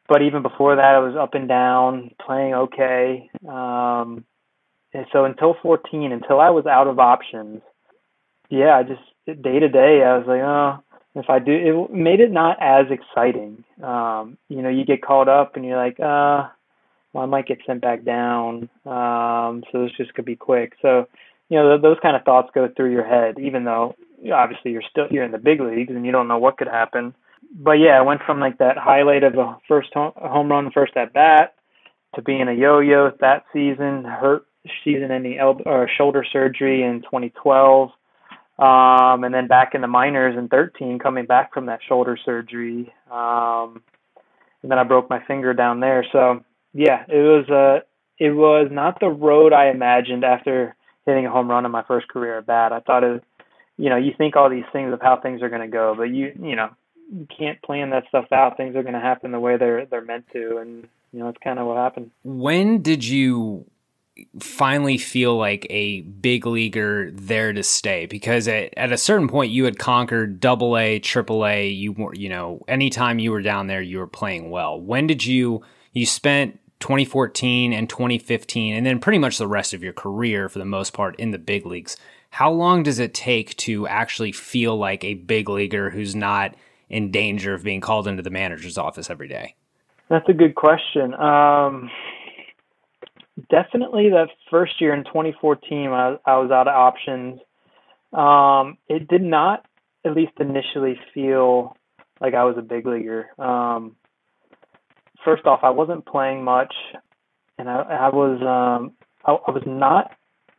but even before that, I was up and down, playing okay. Um, and so until 14, until I was out of options, yeah, I just day to day, I was like, oh, if I do, it made it not as exciting. Um, you know, you get called up and you're like, uh, well, I might get sent back down. Um, so this just could be quick. So, you know, th- those kind of thoughts go through your head, even though obviously you're still you're in the big leagues and you don't know what could happen. but yeah, I went from like that highlight of a first home run, first at bat, to being a yo-yo that season, hurt season-ending elbow or shoulder surgery in 2012, um, and then back in the minors in 13, coming back from that shoulder surgery, um, and then I broke my finger down there. So yeah, it was uh, it was not the road I imagined after hitting a home run in my first career at bat. I thought it, you know, you think all these things of how things are going to go, but you you know you can't plan that stuff out. Things are going to happen the way they're they're meant to, and you know, it's kind of what happened. When did you finally feel like a big leaguer there to stay? Because at, at a certain point, you had conquered double A, triple A. You were, you know, anytime you were down there, you were playing well. When did you, you spent 2014 and 2015, and then pretty much the rest of your career for the most part in the big leagues. How long does it take to actually feel like a big leaguer who's not in danger of being called into the manager's office every day? That's a good question. Um, definitely that first year in 2014, I, I was out of options. Um, it did not, at least initially, feel like I was a big leaguer. Um, first off, I wasn't playing much, and I, I was um, I, I was not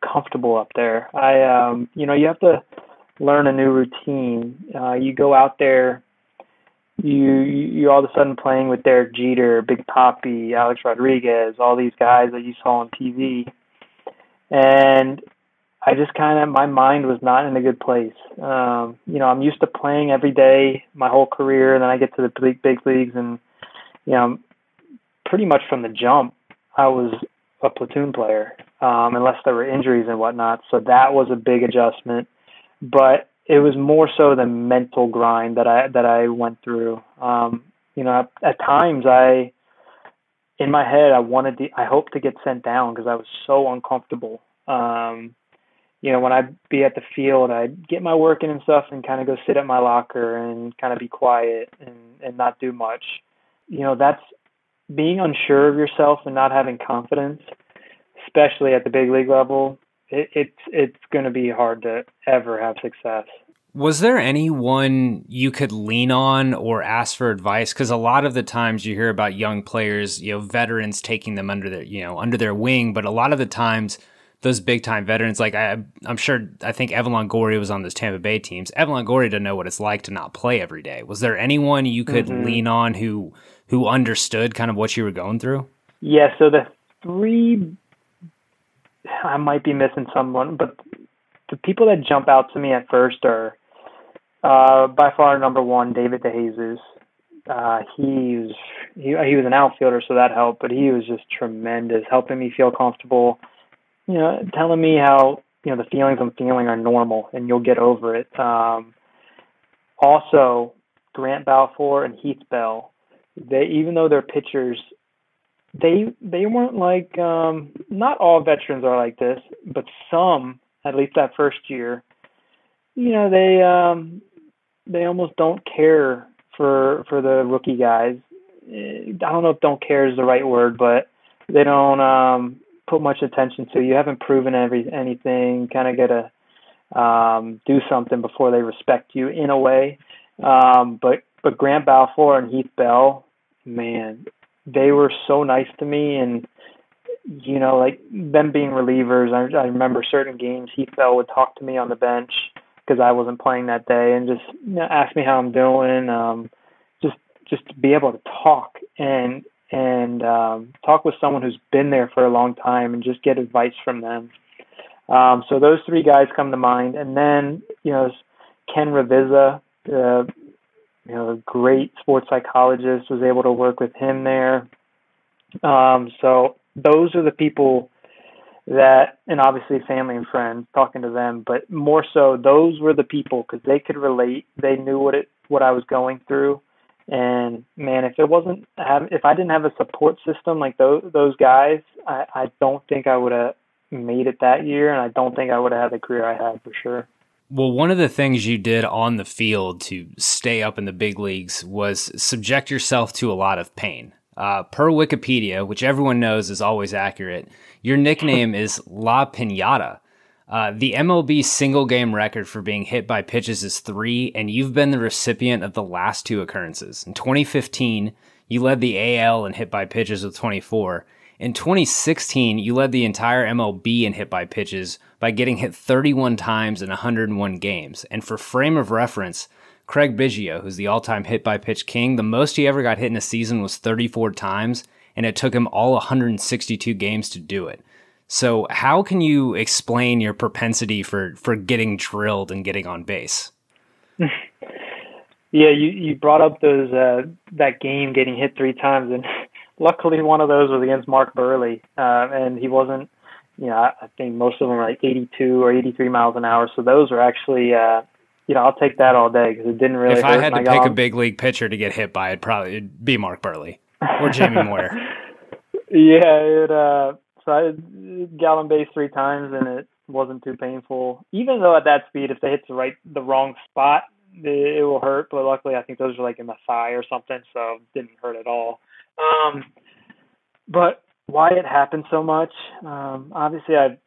comfortable up there. I um, you know you have to learn a new routine. Uh, you go out there you you all of a sudden playing with Derek Jeter, Big Papi, Alex Rodriguez, all these guys that you saw on TV, and I just kind of my mind was not in a good place. Um, you know, I'm used to playing every day my whole career, and then I get to the big big leagues, and you know, pretty much from the jump, I was a platoon player, um, unless there were injuries and whatnot. So that was a big adjustment. But it was more so the mental grind that I that I went through. Um, you know, at, at times I, in my head, I wanted to, I hoped to get sent down because I was so uncomfortable. Um, you know, when I'd be at the field, I'd get my work in and stuff, and kind of go sit at my locker and kind of be quiet and and not do much. You know, that's being unsure of yourself and not having confidence, especially at the big league level it, it's it's going to be hard to ever have success. Was there anyone you could lean on or ask for advice? Because a lot of the times you hear about young players, you know, veterans taking them under their, you know, under their wing. But a lot of the times, those big time veterans, like I, I'm sure, I think Evan Longoria was on those Tampa Bay teams. Evan Longoria didn't know what it's like to not play every day. Was there anyone you could mm-hmm. lean on who who understood kind of what you were going through? Yeah. So the three I might be missing someone, but the people that jump out to me at first are uh, by far number one, David DeJesus. Uh, he's he he was an outfielder, so that helped, but he was just tremendous, helping me feel comfortable. You know, telling me how you know the feelings I'm feeling are normal, and you'll get over it. Um, also, Grant Balfour and Heath Bell. They even though they're pitchers, they they weren't like um not all veterans are like this, but some, at least that first year, you know, they um they almost don't care for for the rookie guys. I don't know if don't care is the right word, but they don't um put much attention to. You haven't proven every anything, kind of got to um do something before they respect you in a way. Um but but Grant Balfour and Heath Bell, man, they were so nice to me. And you know like them being relievers I, I remember certain games Heath Bell would talk to me on the bench because I wasn't playing that day and just you know, ask me how I'm doing um just just to be able to talk and and um talk with someone who's been there for a long time and just get advice from them. Um so those three guys come to mind. And then you know Ken Ravizza uh, you know, a great sports psychologist, was able to work with him there. Um, so those are the people that, and obviously family and friends, talking to them, but more so, those were the people because they could relate. They knew what it, what I was going through, and man, if it wasn't, if I didn't have a support system like those those guys, I, I don't think I would have made it that year, and I don't think I would have had the career I had for sure. Well, one of the things you did on the field to stay up in the big leagues was subject yourself to a lot of pain. Uh, per Wikipedia, which everyone knows is always accurate, your nickname is La Pinata. Uh, the MLB single game record for being hit by pitches is three, and you've been the recipient of the last two occurrences. In 2015, you led the AL in hit by pitches with 24. In 2016, you led the entire MLB in hit by pitches by getting hit 31 times in 101 games. And for frame of reference, Craig Biggio, who's the all time hit by pitch king, the most he ever got hit in a season was 34 times, and it took him all 162 games to do it. So how can you explain your propensity for for getting drilled and getting on base? yeah, you you brought up those uh, that game getting hit three times, and luckily one of those was against Mark Buehrle, uh, and he wasn't. You know, I I think most of them were like 82 or 83 miles an hour. So those were actually, uh, you know, I'll take that all day because it didn't really. If I had to pick a big league pitcher to get hit by, it'd probably be Mark Buehrle or Jamie Moyer. yeah, it. Uh, so I got on base three times and it wasn't too painful. Even though at that speed, if they hit the right, the wrong spot, it, it will hurt. But luckily, I think those were like in the thigh or something, so it didn't hurt at all. Um, but why it happened so much? Um, obviously, I've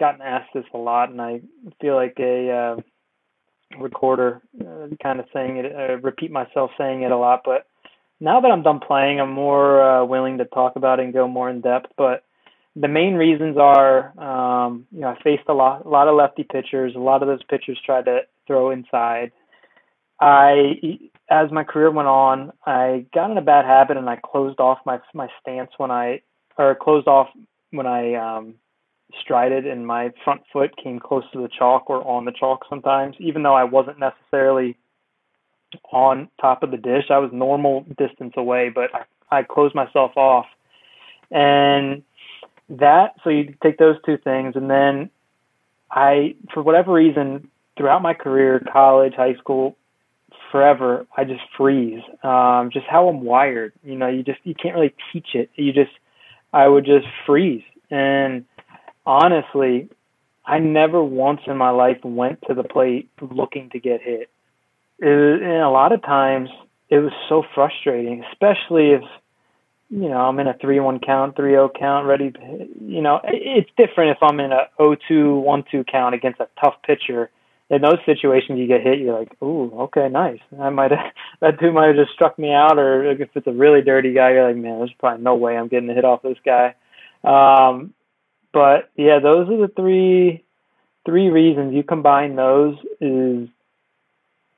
gotten asked this a lot, and I feel like a uh, recorder, uh, kind of saying it, uh, repeat myself saying it a lot. But now that I'm done playing, I'm more uh, willing to talk about it and go more in depth. But the main reasons are, um, you know, I faced a lot, a lot of lefty pitchers. A lot of those pitchers tried to throw inside. I, as my career went on, I got in a bad habit and I closed off my my stance when I, or closed off when I um, strided and my front foot came close to the chalk or on the chalk sometimes, even though I wasn't necessarily on top of the dish. I was normal distance away, but I, I closed myself off. And that so you take those two things and then I for whatever reason throughout my career, college, high school, forever, I just freeze. Um, just how I'm wired. You know, you just you can't really teach it. You just I would just freeze. And honestly, I never once in my life went to the plate looking to get hit. It, and a lot of times it was so frustrating, especially if you know, I'm in a 3 1 count, three-zero count, ready. You know, it's different if I'm in a 0 2, 1 2 count against a tough pitcher. In those situations, you get hit, you're like, ooh, okay, nice. I might have, that dude might have just struck me out. Or if it's a really dirty guy, you're like, man, there's probably no way I'm getting a hit off this guy. Um, but yeah, those are the three three reasons. You combine those is,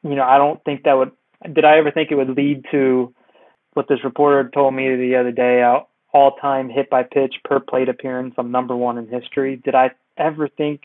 you know, I don't think that would. Did I ever think it would lead to what this reporter told me the other day, all time hit by pitch per plate appearance, I'm number one in history. Did I ever think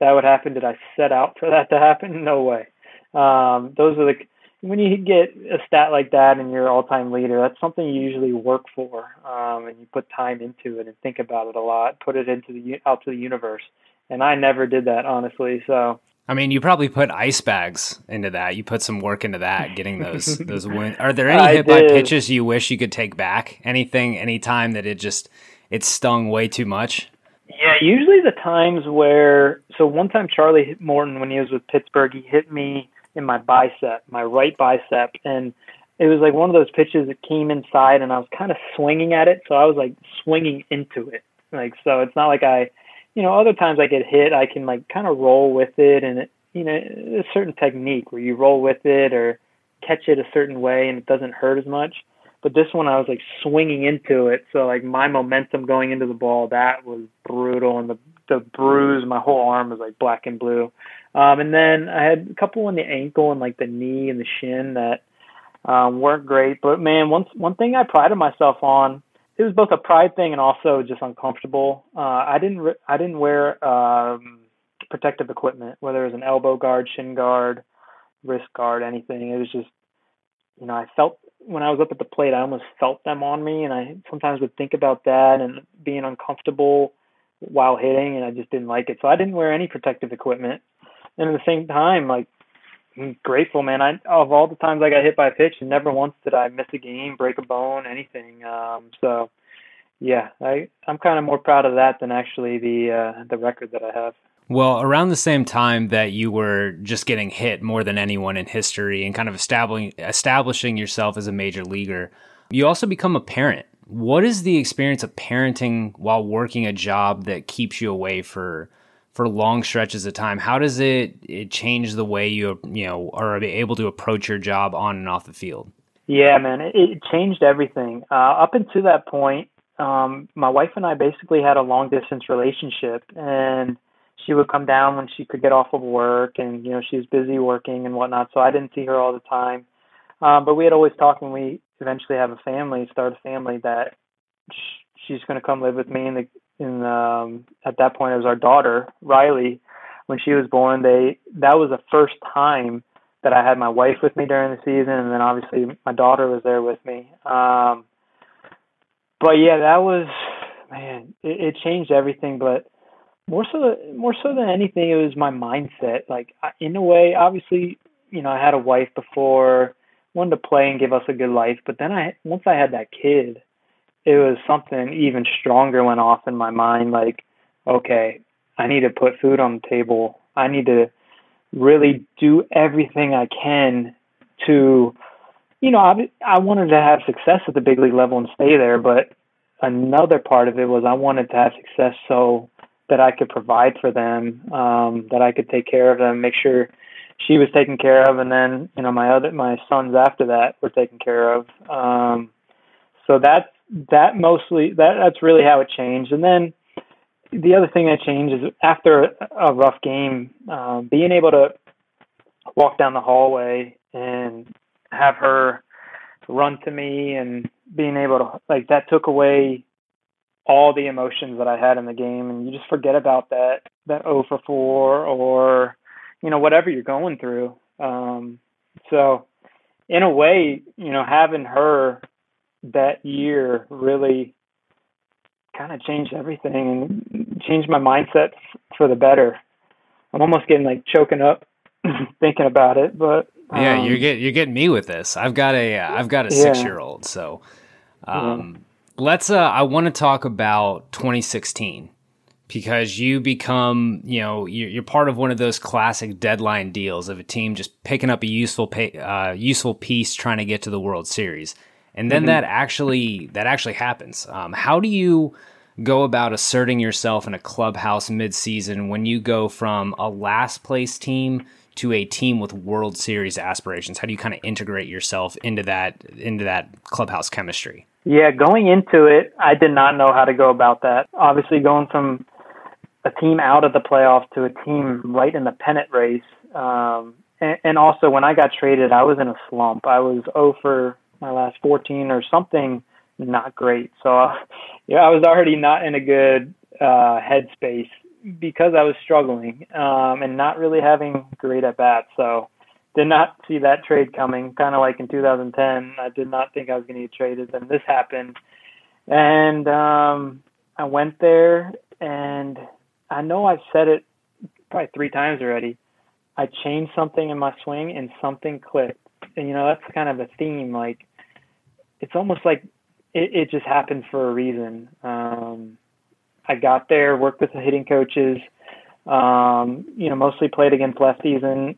that would happen? Did I set out for that to happen? No way. Um, those are the when you get a stat like that and you're all time leader, that's something you usually work for, um, and you put time into it and think about it a lot, put it into the out to the universe. And I never did that honestly. So I mean, you probably put ice bags into that. You put some work into that, getting those those wins. Are there any hit by pitches you wish you could take back? Anything, any time that it just it stung way too much? Yeah, usually the times where so one time Charlie Morton when he was with Pittsburgh, he hit me in my bicep, my right bicep, and it was like one of those pitches that came inside, and I was kind of swinging at it, so I was like swinging into it, like so. It's not like I you know, other times I get hit, I can like kind of roll with it, and it, you know, a certain technique where you roll with it or catch it a certain way, and it doesn't hurt as much. But this one, I was like swinging into it, so like my momentum going into the ball, that was brutal, and the the bruise, my whole arm was like black and blue. Um, and then I had a couple on the ankle and like the knee and the shin that um, weren't great. But man, one one thing I prided myself on it was both a pride thing and also just uncomfortable. Uh, I didn't re- I didn't wear um, protective equipment, whether it was an elbow guard, shin guard, wrist guard, anything. It was just you know I felt when I was up at the plate, I almost felt them on me, and I sometimes would think about that and being uncomfortable while hitting, and I just didn't like it. So I didn't wear any protective equipment. And at the same time, like I'm grateful, man. I of all the times I got hit by a pitch, never once did I miss a game, break a bone, anything. Um, so, yeah, I I'm kind of more proud of that than actually the uh, the record that I have. Well, around the same time that you were just getting hit more than anyone in history and kind of establishing establishing yourself as a major leaguer, you also become a parent. What is the experience of parenting while working a job that keeps you away for for long stretches of time. How does it, it change the way you you know are able to approach your job on and off the field? Yeah, man, it, it changed everything. Uh, up until that point, um, my wife and I basically had a long distance relationship, and she would come down when she could get off of work, and you know she was busy working and whatnot, so I didn't see her all the time. Um, but we had always talked when we eventually have a family, start a family, that she's going to come live with me in the in um at that point it was our daughter Riley when she was born they that was the first time that I had my wife with me during the season and then obviously my daughter was there with me um but yeah that was man it, it changed everything but more so more so than anything it was my mindset. Like in a way obviously you know I had a wife before wanted to play and give us a good life but then I once I had that kid it was something even stronger went off in my mind like okay i need to put food on the table. I need to really do everything i can to you know i i wanted to have success at the big league level and stay there but another part of it was i wanted to have success so that i could provide for them um that i could take care of them make sure she was taken care of and then you know my other my sons after that were taken care of um so that's that mostly that that's really how it changed. And then the other thing that changed is after a rough game, um, being able to walk down the hallway and have her run to me and being able to like that took away all the emotions that I had in the game and you just forget about that that 0 for 4 or you know whatever you're going through um so in a way you know having her that year really kind of changed everything and changed my mindset for the better. I'm almost getting like choking up thinking about it, but um, yeah, you're get you're getting me with this. I've got a have got a yeah. six year old, so um, yeah. Let's. Uh, I want to talk about 2016 because you become you know you're, part of one of those classic deadline deals of a team just picking up a useful pay, uh, useful piece trying to get to the World Series and then mm-hmm. that actually that actually happens. Um, how do you go about asserting yourself in a clubhouse midseason when you go from a last place team to a team with World Series aspirations? How do you kind of integrate yourself into that into that clubhouse chemistry? Yeah, going into it, I did not know how to go about that. Obviously, going from a team out of the playoffs to a team right in the pennant race. Um, and, and also, when I got traded, I was in a slump. I was 0 for my last 14 or something not great. So yeah, I was already not in a good uh, headspace because I was struggling um, and not really having great at bats. So did not see that trade coming. Kind of like in 2010, I did not think I was going to get traded. and this happened, and um, I went there, and I know I've said it probably three times already. I changed something in my swing, and something clicked and you know that's kind of a theme. Like it's almost like it, it just happened for a reason. Um, I got there, worked with the hitting coaches. Um, you know, mostly played against lefties, and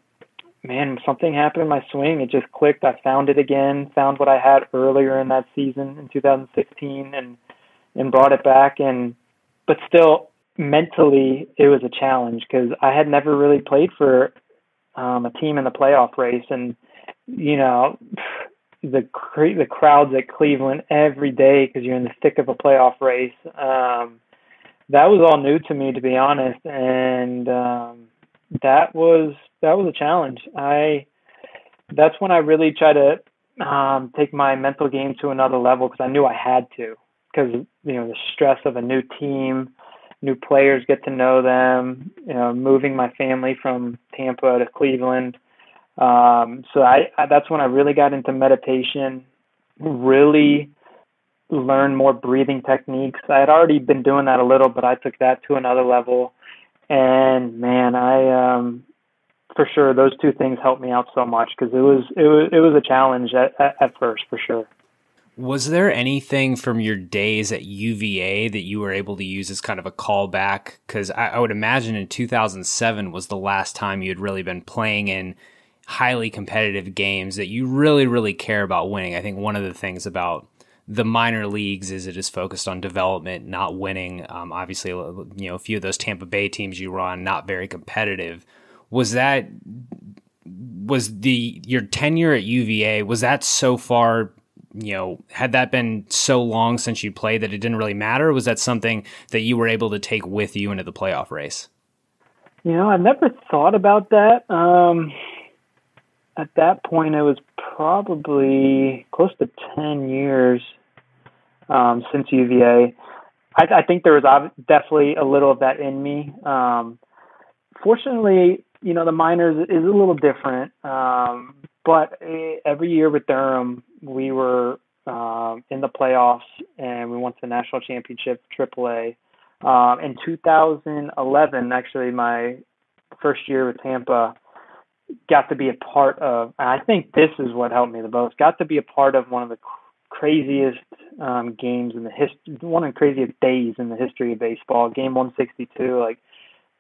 man, something happened in my swing. It just clicked. I found it again. Found what I had earlier in that season in 2016, and and brought it back. And but still, mentally, it was a challenge because I had never really played for um, a team in the playoff race, and you know, the the crowds at Cleveland every day because you're in the thick of a playoff race. Um, that was all new to me, to be honest, and um, that was that was a challenge. I that's when I really try to um, take my mental game to another level because I knew I had to because you know the stress of a new team, new players, get to know them, you know, moving my family from Tampa to Cleveland um, so I, I that's when I really got into meditation, really learned more breathing techniques. I had already been doing that a little, but I took that to another level. And man, I um, for sure those two things helped me out so much because it was it was it was a challenge at, at, at first for sure. Was there anything from your days at UVA that you were able to use as kind of a callback? Because I, I would imagine in 2007 was the last time you had really been playing in highly competitive games that you really, really care about winning. I think one of the things about the minor leagues is it is focused on development, not winning. Um, obviously, you know, a few of those Tampa Bay teams you run not very competitive. Was that was the your tenure at UVA was that so far you know had that been so long since you played that it didn't really matter? Was that something that you were able to take with you into the playoff race? You know i never thought about that. Um, at that point it was probably close to 10 years um, since uva I, I, think there was definitely a little of that in me. Um, fortunately you know, the minors is a little different. Um, but eh, every year with Durham, we were um, in the playoffs and we to the national championship, AAA. Um, in 2011, actually, my first year with Tampa, got to be a part of, and I think this is what helped me the most, got to be a part of one of the craziest um, games in the history, one of the craziest days in the history of baseball. Game 162, like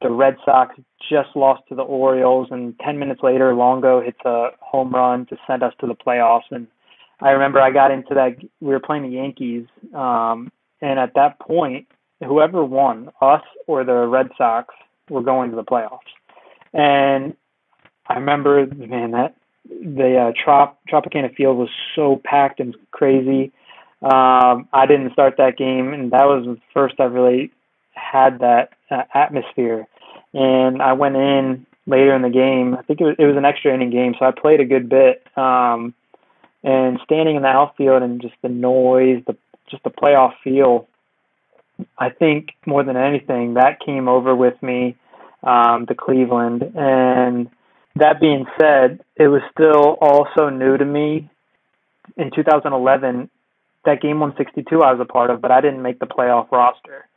the Red Sox just lost to the Orioles, and 10 minutes later, Longo hits a home run to send us to the playoffs. And I remember I got into that. We were playing the Yankees, um, and at that point, whoever won, us or the Red Sox, were going to the playoffs. And I remember, man, that the uh, Trop Tropicana Field was so packed and crazy. Um, I didn't start that game, and that was the first I really had that uh, atmosphere. And I went in later in the game. I think it was, it was an extra inning game, so I played a good bit. Um, and standing in the outfield and just the noise, the just the playoff feel. I think more than anything that came over with me um, to Cleveland. And that being said, it was still also new to me. In 2011, that game 162 I was a part of, but I didn't make the playoff roster.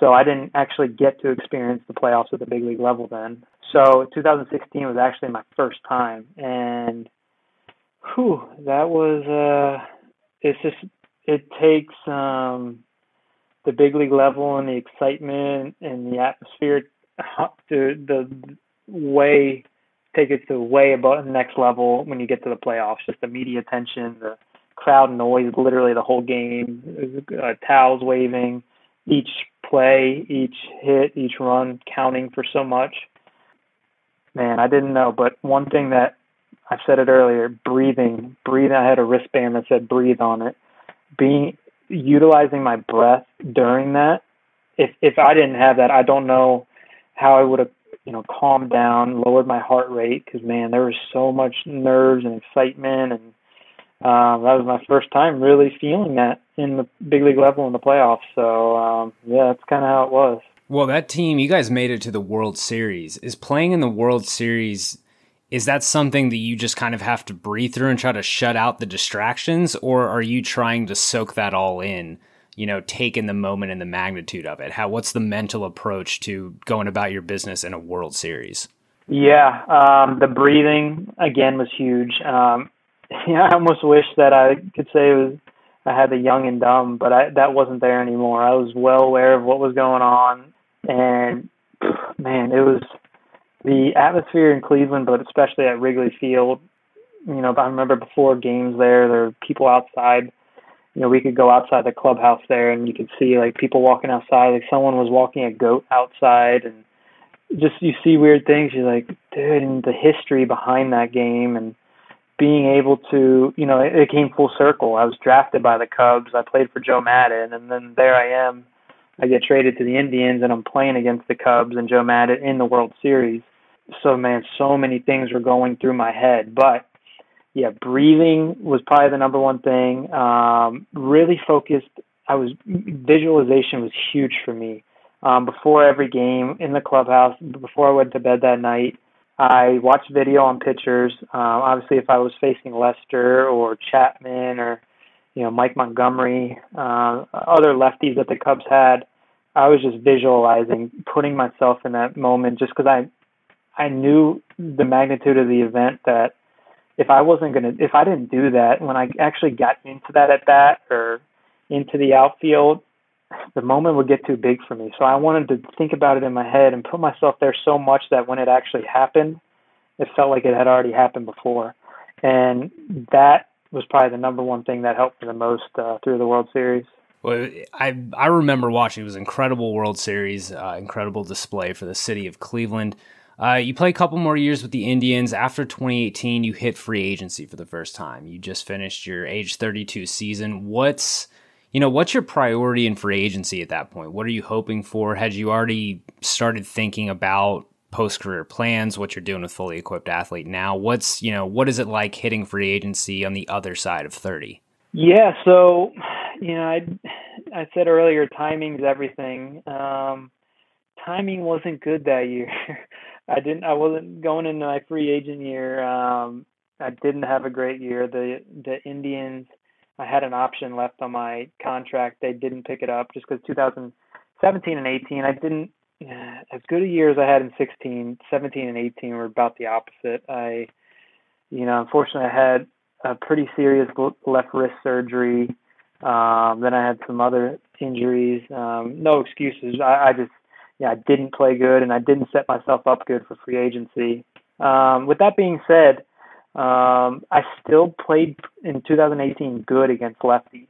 So I didn't actually get to experience the playoffs at the big league level then. So 2016 was actually my first time, and whew, that was uh, it's just it takes um, the big league level and the excitement and the atmosphere to the way take it to way above the next level when you get to the playoffs. Just the media attention, the crowd noise, literally the whole game, uh, towels waving, each play, each hit, each run counting for so much. Man, I didn't know, but one thing that I said it earlier, breathing, breathing. I had a wristband that said breathe on it. Being utilizing my breath during that. If if I didn't have that, I don't know how I would have, you know, calmed down, lowered my heart rate because man, there was so much nerves and excitement and um, that was my first time really feeling that in the big league level in the playoffs. So um, yeah, that's kind of how it was. Well, that team, you guys made it to the World Series. Is playing in the World Series is that something that you just kind of have to breathe through and try to shut out the distractions, or are you trying to soak that all in? You know, take in the moment and the magnitude of it. How? What's the mental approach to going about your business in a World Series? Yeah, um, the breathing again was huge. Um, yeah, I almost wish that I could say it was I had the young and dumb, but I that wasn't there anymore. I was well aware of what was going on, and man, it was the atmosphere in Cleveland, but especially at Wrigley Field. You know, I remember before games there, there were people outside. You know, we could go outside the clubhouse there, and you could see like people walking outside. Like someone was walking a goat outside, and just you see weird things. You're like, dude, and the history behind that game, and being able to, you know, it, it came full circle. I was drafted by the Cubs. I played for Joe Maddon, and then there I am. I get traded to the Indians, and I'm playing against the Cubs and Joe Maddon in the World Series. So man, so many things were going through my head, but yeah, breathing was probably the number one thing. Um, really focused. I was visualization was huge for me. Um, before every game in the clubhouse, before I went to bed that night, I watched video on pitchers. Um, obviously, if I was facing Lester or Chapman or you know Mike Montgomery, uh, other lefties that the Cubs had, I was just visualizing, putting myself in that moment, just because I I knew the magnitude of the event that if I wasn't gonna if I didn't do that when I actually got into that at bat or into the outfield, the moment would get too big for me. So I wanted to think about it in my head and put myself there so much that when it actually happened, it felt like it had already happened before. And that was probably the number one thing that helped me the most uh, through the World Series. Well, I I remember watching it was incredible World Series, uh, incredible display for the city of Cleveland. Uh, you play a couple more years with the Indians. After 2018, you hit free agency for the first time. You just finished your age 32 season. What's you know what's your priority in free agency at that point? What are you hoping for? Had you already started thinking about post career plans? What you're doing with fully equipped athlete now? What's you know what is it like hitting free agency on the other side of 30? Yeah, so you know, I I said earlier, timing's everything. Um, timing wasn't good that year. I didn't. I wasn't going into my free agent year. Um, I didn't have a great year. The the Indians. I had an option left on my contract. They didn't pick it up just because 2017 and 18. I didn't as good a year as I had in 16. 17 and 18 were about the opposite. I, you know, unfortunately, I had a pretty serious left wrist surgery. Um, then I had some other injuries. Um, no excuses. I, I just, yeah, I didn't play good and I didn't set myself up good for free agency. Um, with that being said, um, I still played in 2018 good against lefties.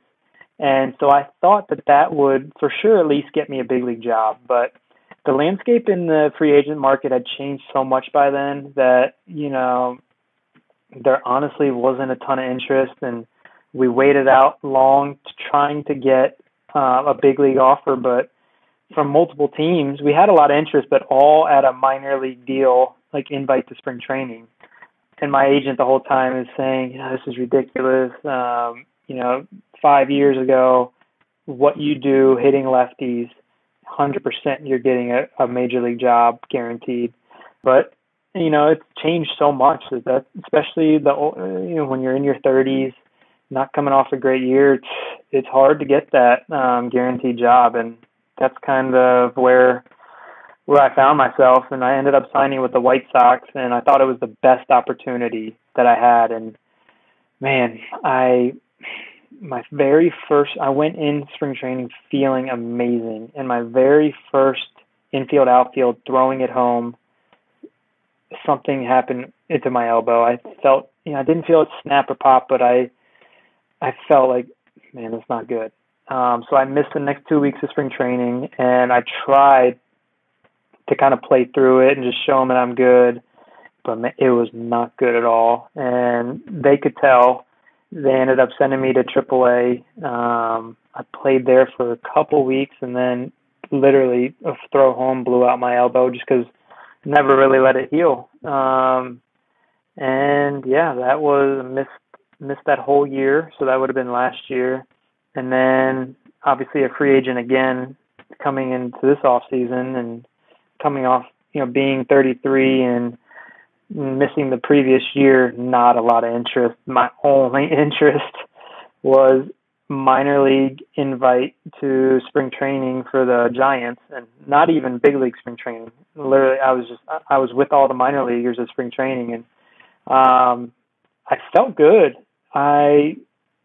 And so I thought that that would for sure at least get me a big league job. But the landscape in the free agent market had changed so much by then that, you know, there honestly wasn't a ton of interest. And we waited out long to trying to get uh, a big league offer, but from multiple teams, we had a lot of interest, but all at a minor league deal, like invite to spring training. And my agent the whole time is saying, you know, this is ridiculous. Um, you know, five years ago, what you do hitting lefties, 100% you're getting a, a major league job guaranteed. But you know, it's changed so much that especially the you know when you're in your 30s not coming off a great year, it's it's hard to get that um, guaranteed job, and that's kind of where where I found myself. And I ended up signing with the White Sox, and I thought it was the best opportunity that I had. And man, I my very first I went in spring training feeling amazing, and my very first infield outfield throwing it home something happened into my elbow. I felt, you know, I didn't feel it snap or pop, but I I felt like, man, that's not good. Um, so I missed the next two weeks of spring training, and I tried to kind of play through it and just show them that I'm good, but it was not good at all. And they could tell. They ended up sending me to AAA. Um, I played there for a couple weeks, and then literally a throw home blew out my elbow just because never really let it heal. Um, and yeah, that was missed missed that whole year, so that would have been last year. And then obviously a free agent again coming into this off season and coming off, you know, being 33 and missing the previous year, not a lot of interest. My only interest was minor league invite to spring training for the Giants and not even big league spring training. Literally I was just I was with all the minor leaguers at spring training and um I felt good. I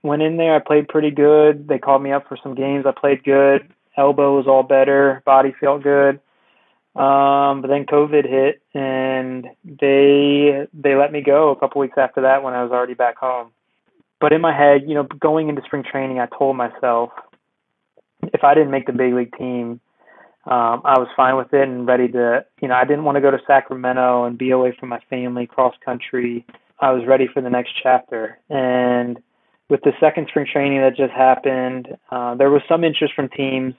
went in there. I played pretty good. They called me up for some games. I played good. Elbow was all better. Body felt good. Um, but then COVID hit, and they they let me go a couple weeks after that when I was already back home. But in my head, you know, going into spring training, I told myself if I didn't make the big league team, um, I was fine with it and ready to. You know, I didn't want to go to Sacramento and be away from my family, cross country. I was ready for the next chapter. And with the second spring training that just happened, uh, there was some interest from teams,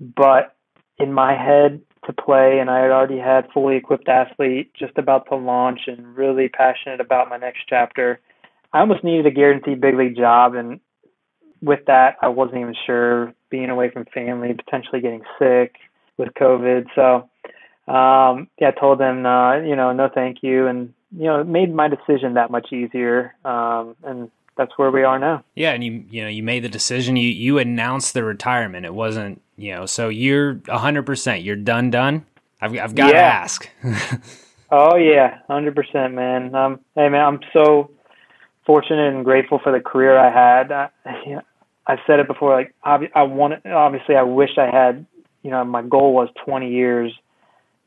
but in my head to play, and I had already had fully equipped athlete just about to launch and really passionate about my next chapter. I almost needed a guaranteed big league job, and with that, I wasn't even sure being away from family, potentially getting sick with COVID. So, um, yeah, I told them, uh, you know, no, thank you, and you know, it made my decision that much easier. Um, and that's where we are now. Yeah, and you you know you made the decision. You you announced the retirement. It wasn't you know so you're hundred percent. You're done. Done. I've I've got to ask. oh yeah, hundred percent, man. Um, hey man, I'm so fortunate and grateful for the career I had. I, you know, I've said it before. Like I, I want obviously I wish I had. You know, my goal was 20 years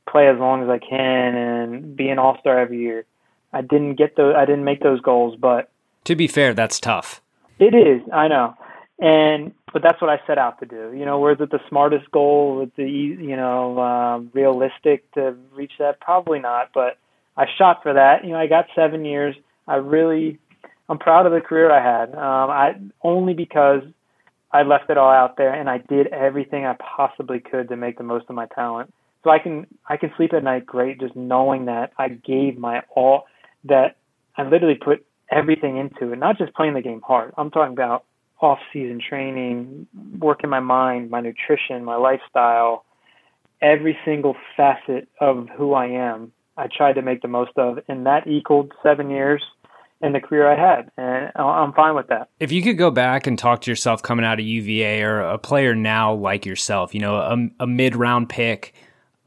play as long as I can and be an all star every year. I didn't get those. I didn't make those goals, but To be fair, that's tough. It is, I know. And but that's what I set out to do. You know, was it the smartest goal? Was the you know um, realistic to reach that? Probably not. But I shot for that. You know, I got seven years. I really, I'm proud of the career I had. Um, I only because I left it all out there and I did everything I possibly could to make the most of my talent. So I can I can sleep at night great just knowing that I gave my all that I literally put everything into it, not just playing the game hard. I'm talking about off season training, working my mind, my nutrition, my lifestyle, every single facet of who I am. I tried to make the most of, and that equaled seven years in the career I had, and I'm fine with that. If you could go back and talk to yourself coming out of UVA or a player now like yourself, you know, a, a mid round pick,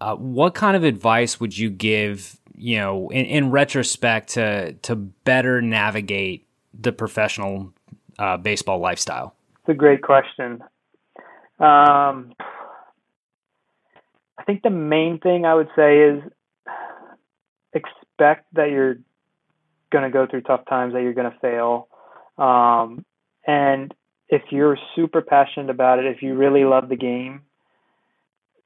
uh, what kind of advice would you give, you know, in, in retrospect to to better navigate the professional uh, baseball lifestyle? It's a great question. Um, I think the main thing I would say is expect that you're going to go through tough times, that you're going to fail. Um, and if you're super passionate about it, if you really love the game,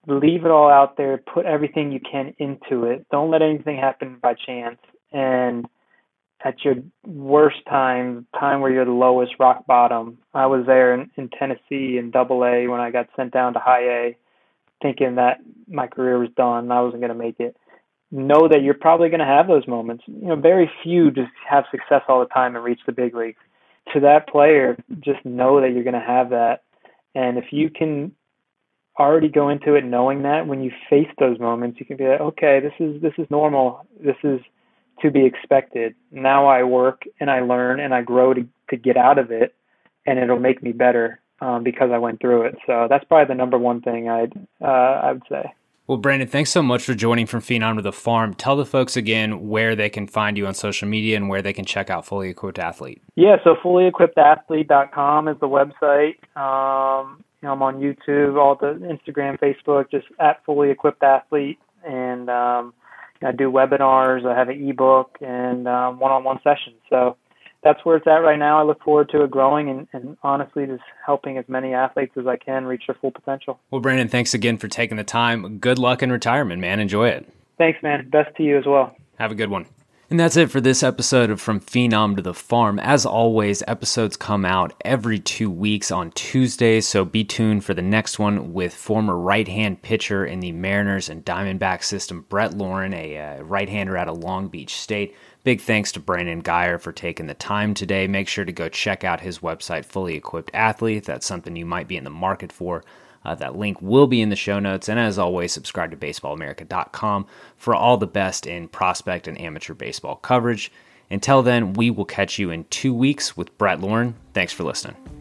leave it all out there, put everything you can into it. Don't let anything happen by chance. And at your worst time, time where you're the lowest, rock bottom, I was there in, in Tennessee in double A when I got sent down to high A, thinking that my career was done, I wasn't going to make it know that you're probably going to have those moments. You know, very few just have success all the time and reach the big leagues. To that player, just know that you're going to have that. And if you can already go into it knowing that when you face those moments, you can be like, okay, this is this is normal. This is to be expected. Now I work and I learn and I grow to to get out of it, and it'll make me better um, because I went through it. So that's probably the number one thing I'd uh, I would say. Well, Brandon, thanks so much for joining from Phenom to the Farm. Tell the folks again where they can find you on social media and where they can check out Fully Equipped Athlete. Yeah, so fullyequippedathlete.com is the website. Um, you know, I'm on YouTube, all the Instagram, Facebook, just at Fully Equipped Athlete, and um, I do webinars. I have an ebook and um, one-on-one sessions. So that's where it's at right now. I look forward to it growing and, and, honestly just helping as many athletes as I can reach their full potential. Well, Brandon, thanks again for taking the time. Good luck in retirement, man. Enjoy it. Thanks, man. Best to you as well. Have a good one. And that's it for this episode of From Phenom to the Farm. As always, episodes come out every two weeks on Tuesdays, so be tuned for the next one with former right hand pitcher in the Mariners and Diamondback system, Brett Lorin, a uh, right hander out of Long Beach State. Big thanks to Brandon Guyer for taking the time today. Make sure to go check out his website, Fully Equipped Athlete. That's something you might be in the market for. Uh, that link will be in the show notes. And as always, subscribe to baseballamerica.com for all the best in prospect and amateur baseball coverage. Until then, we will catch you in two weeks with Brett Lorin. Thanks for listening.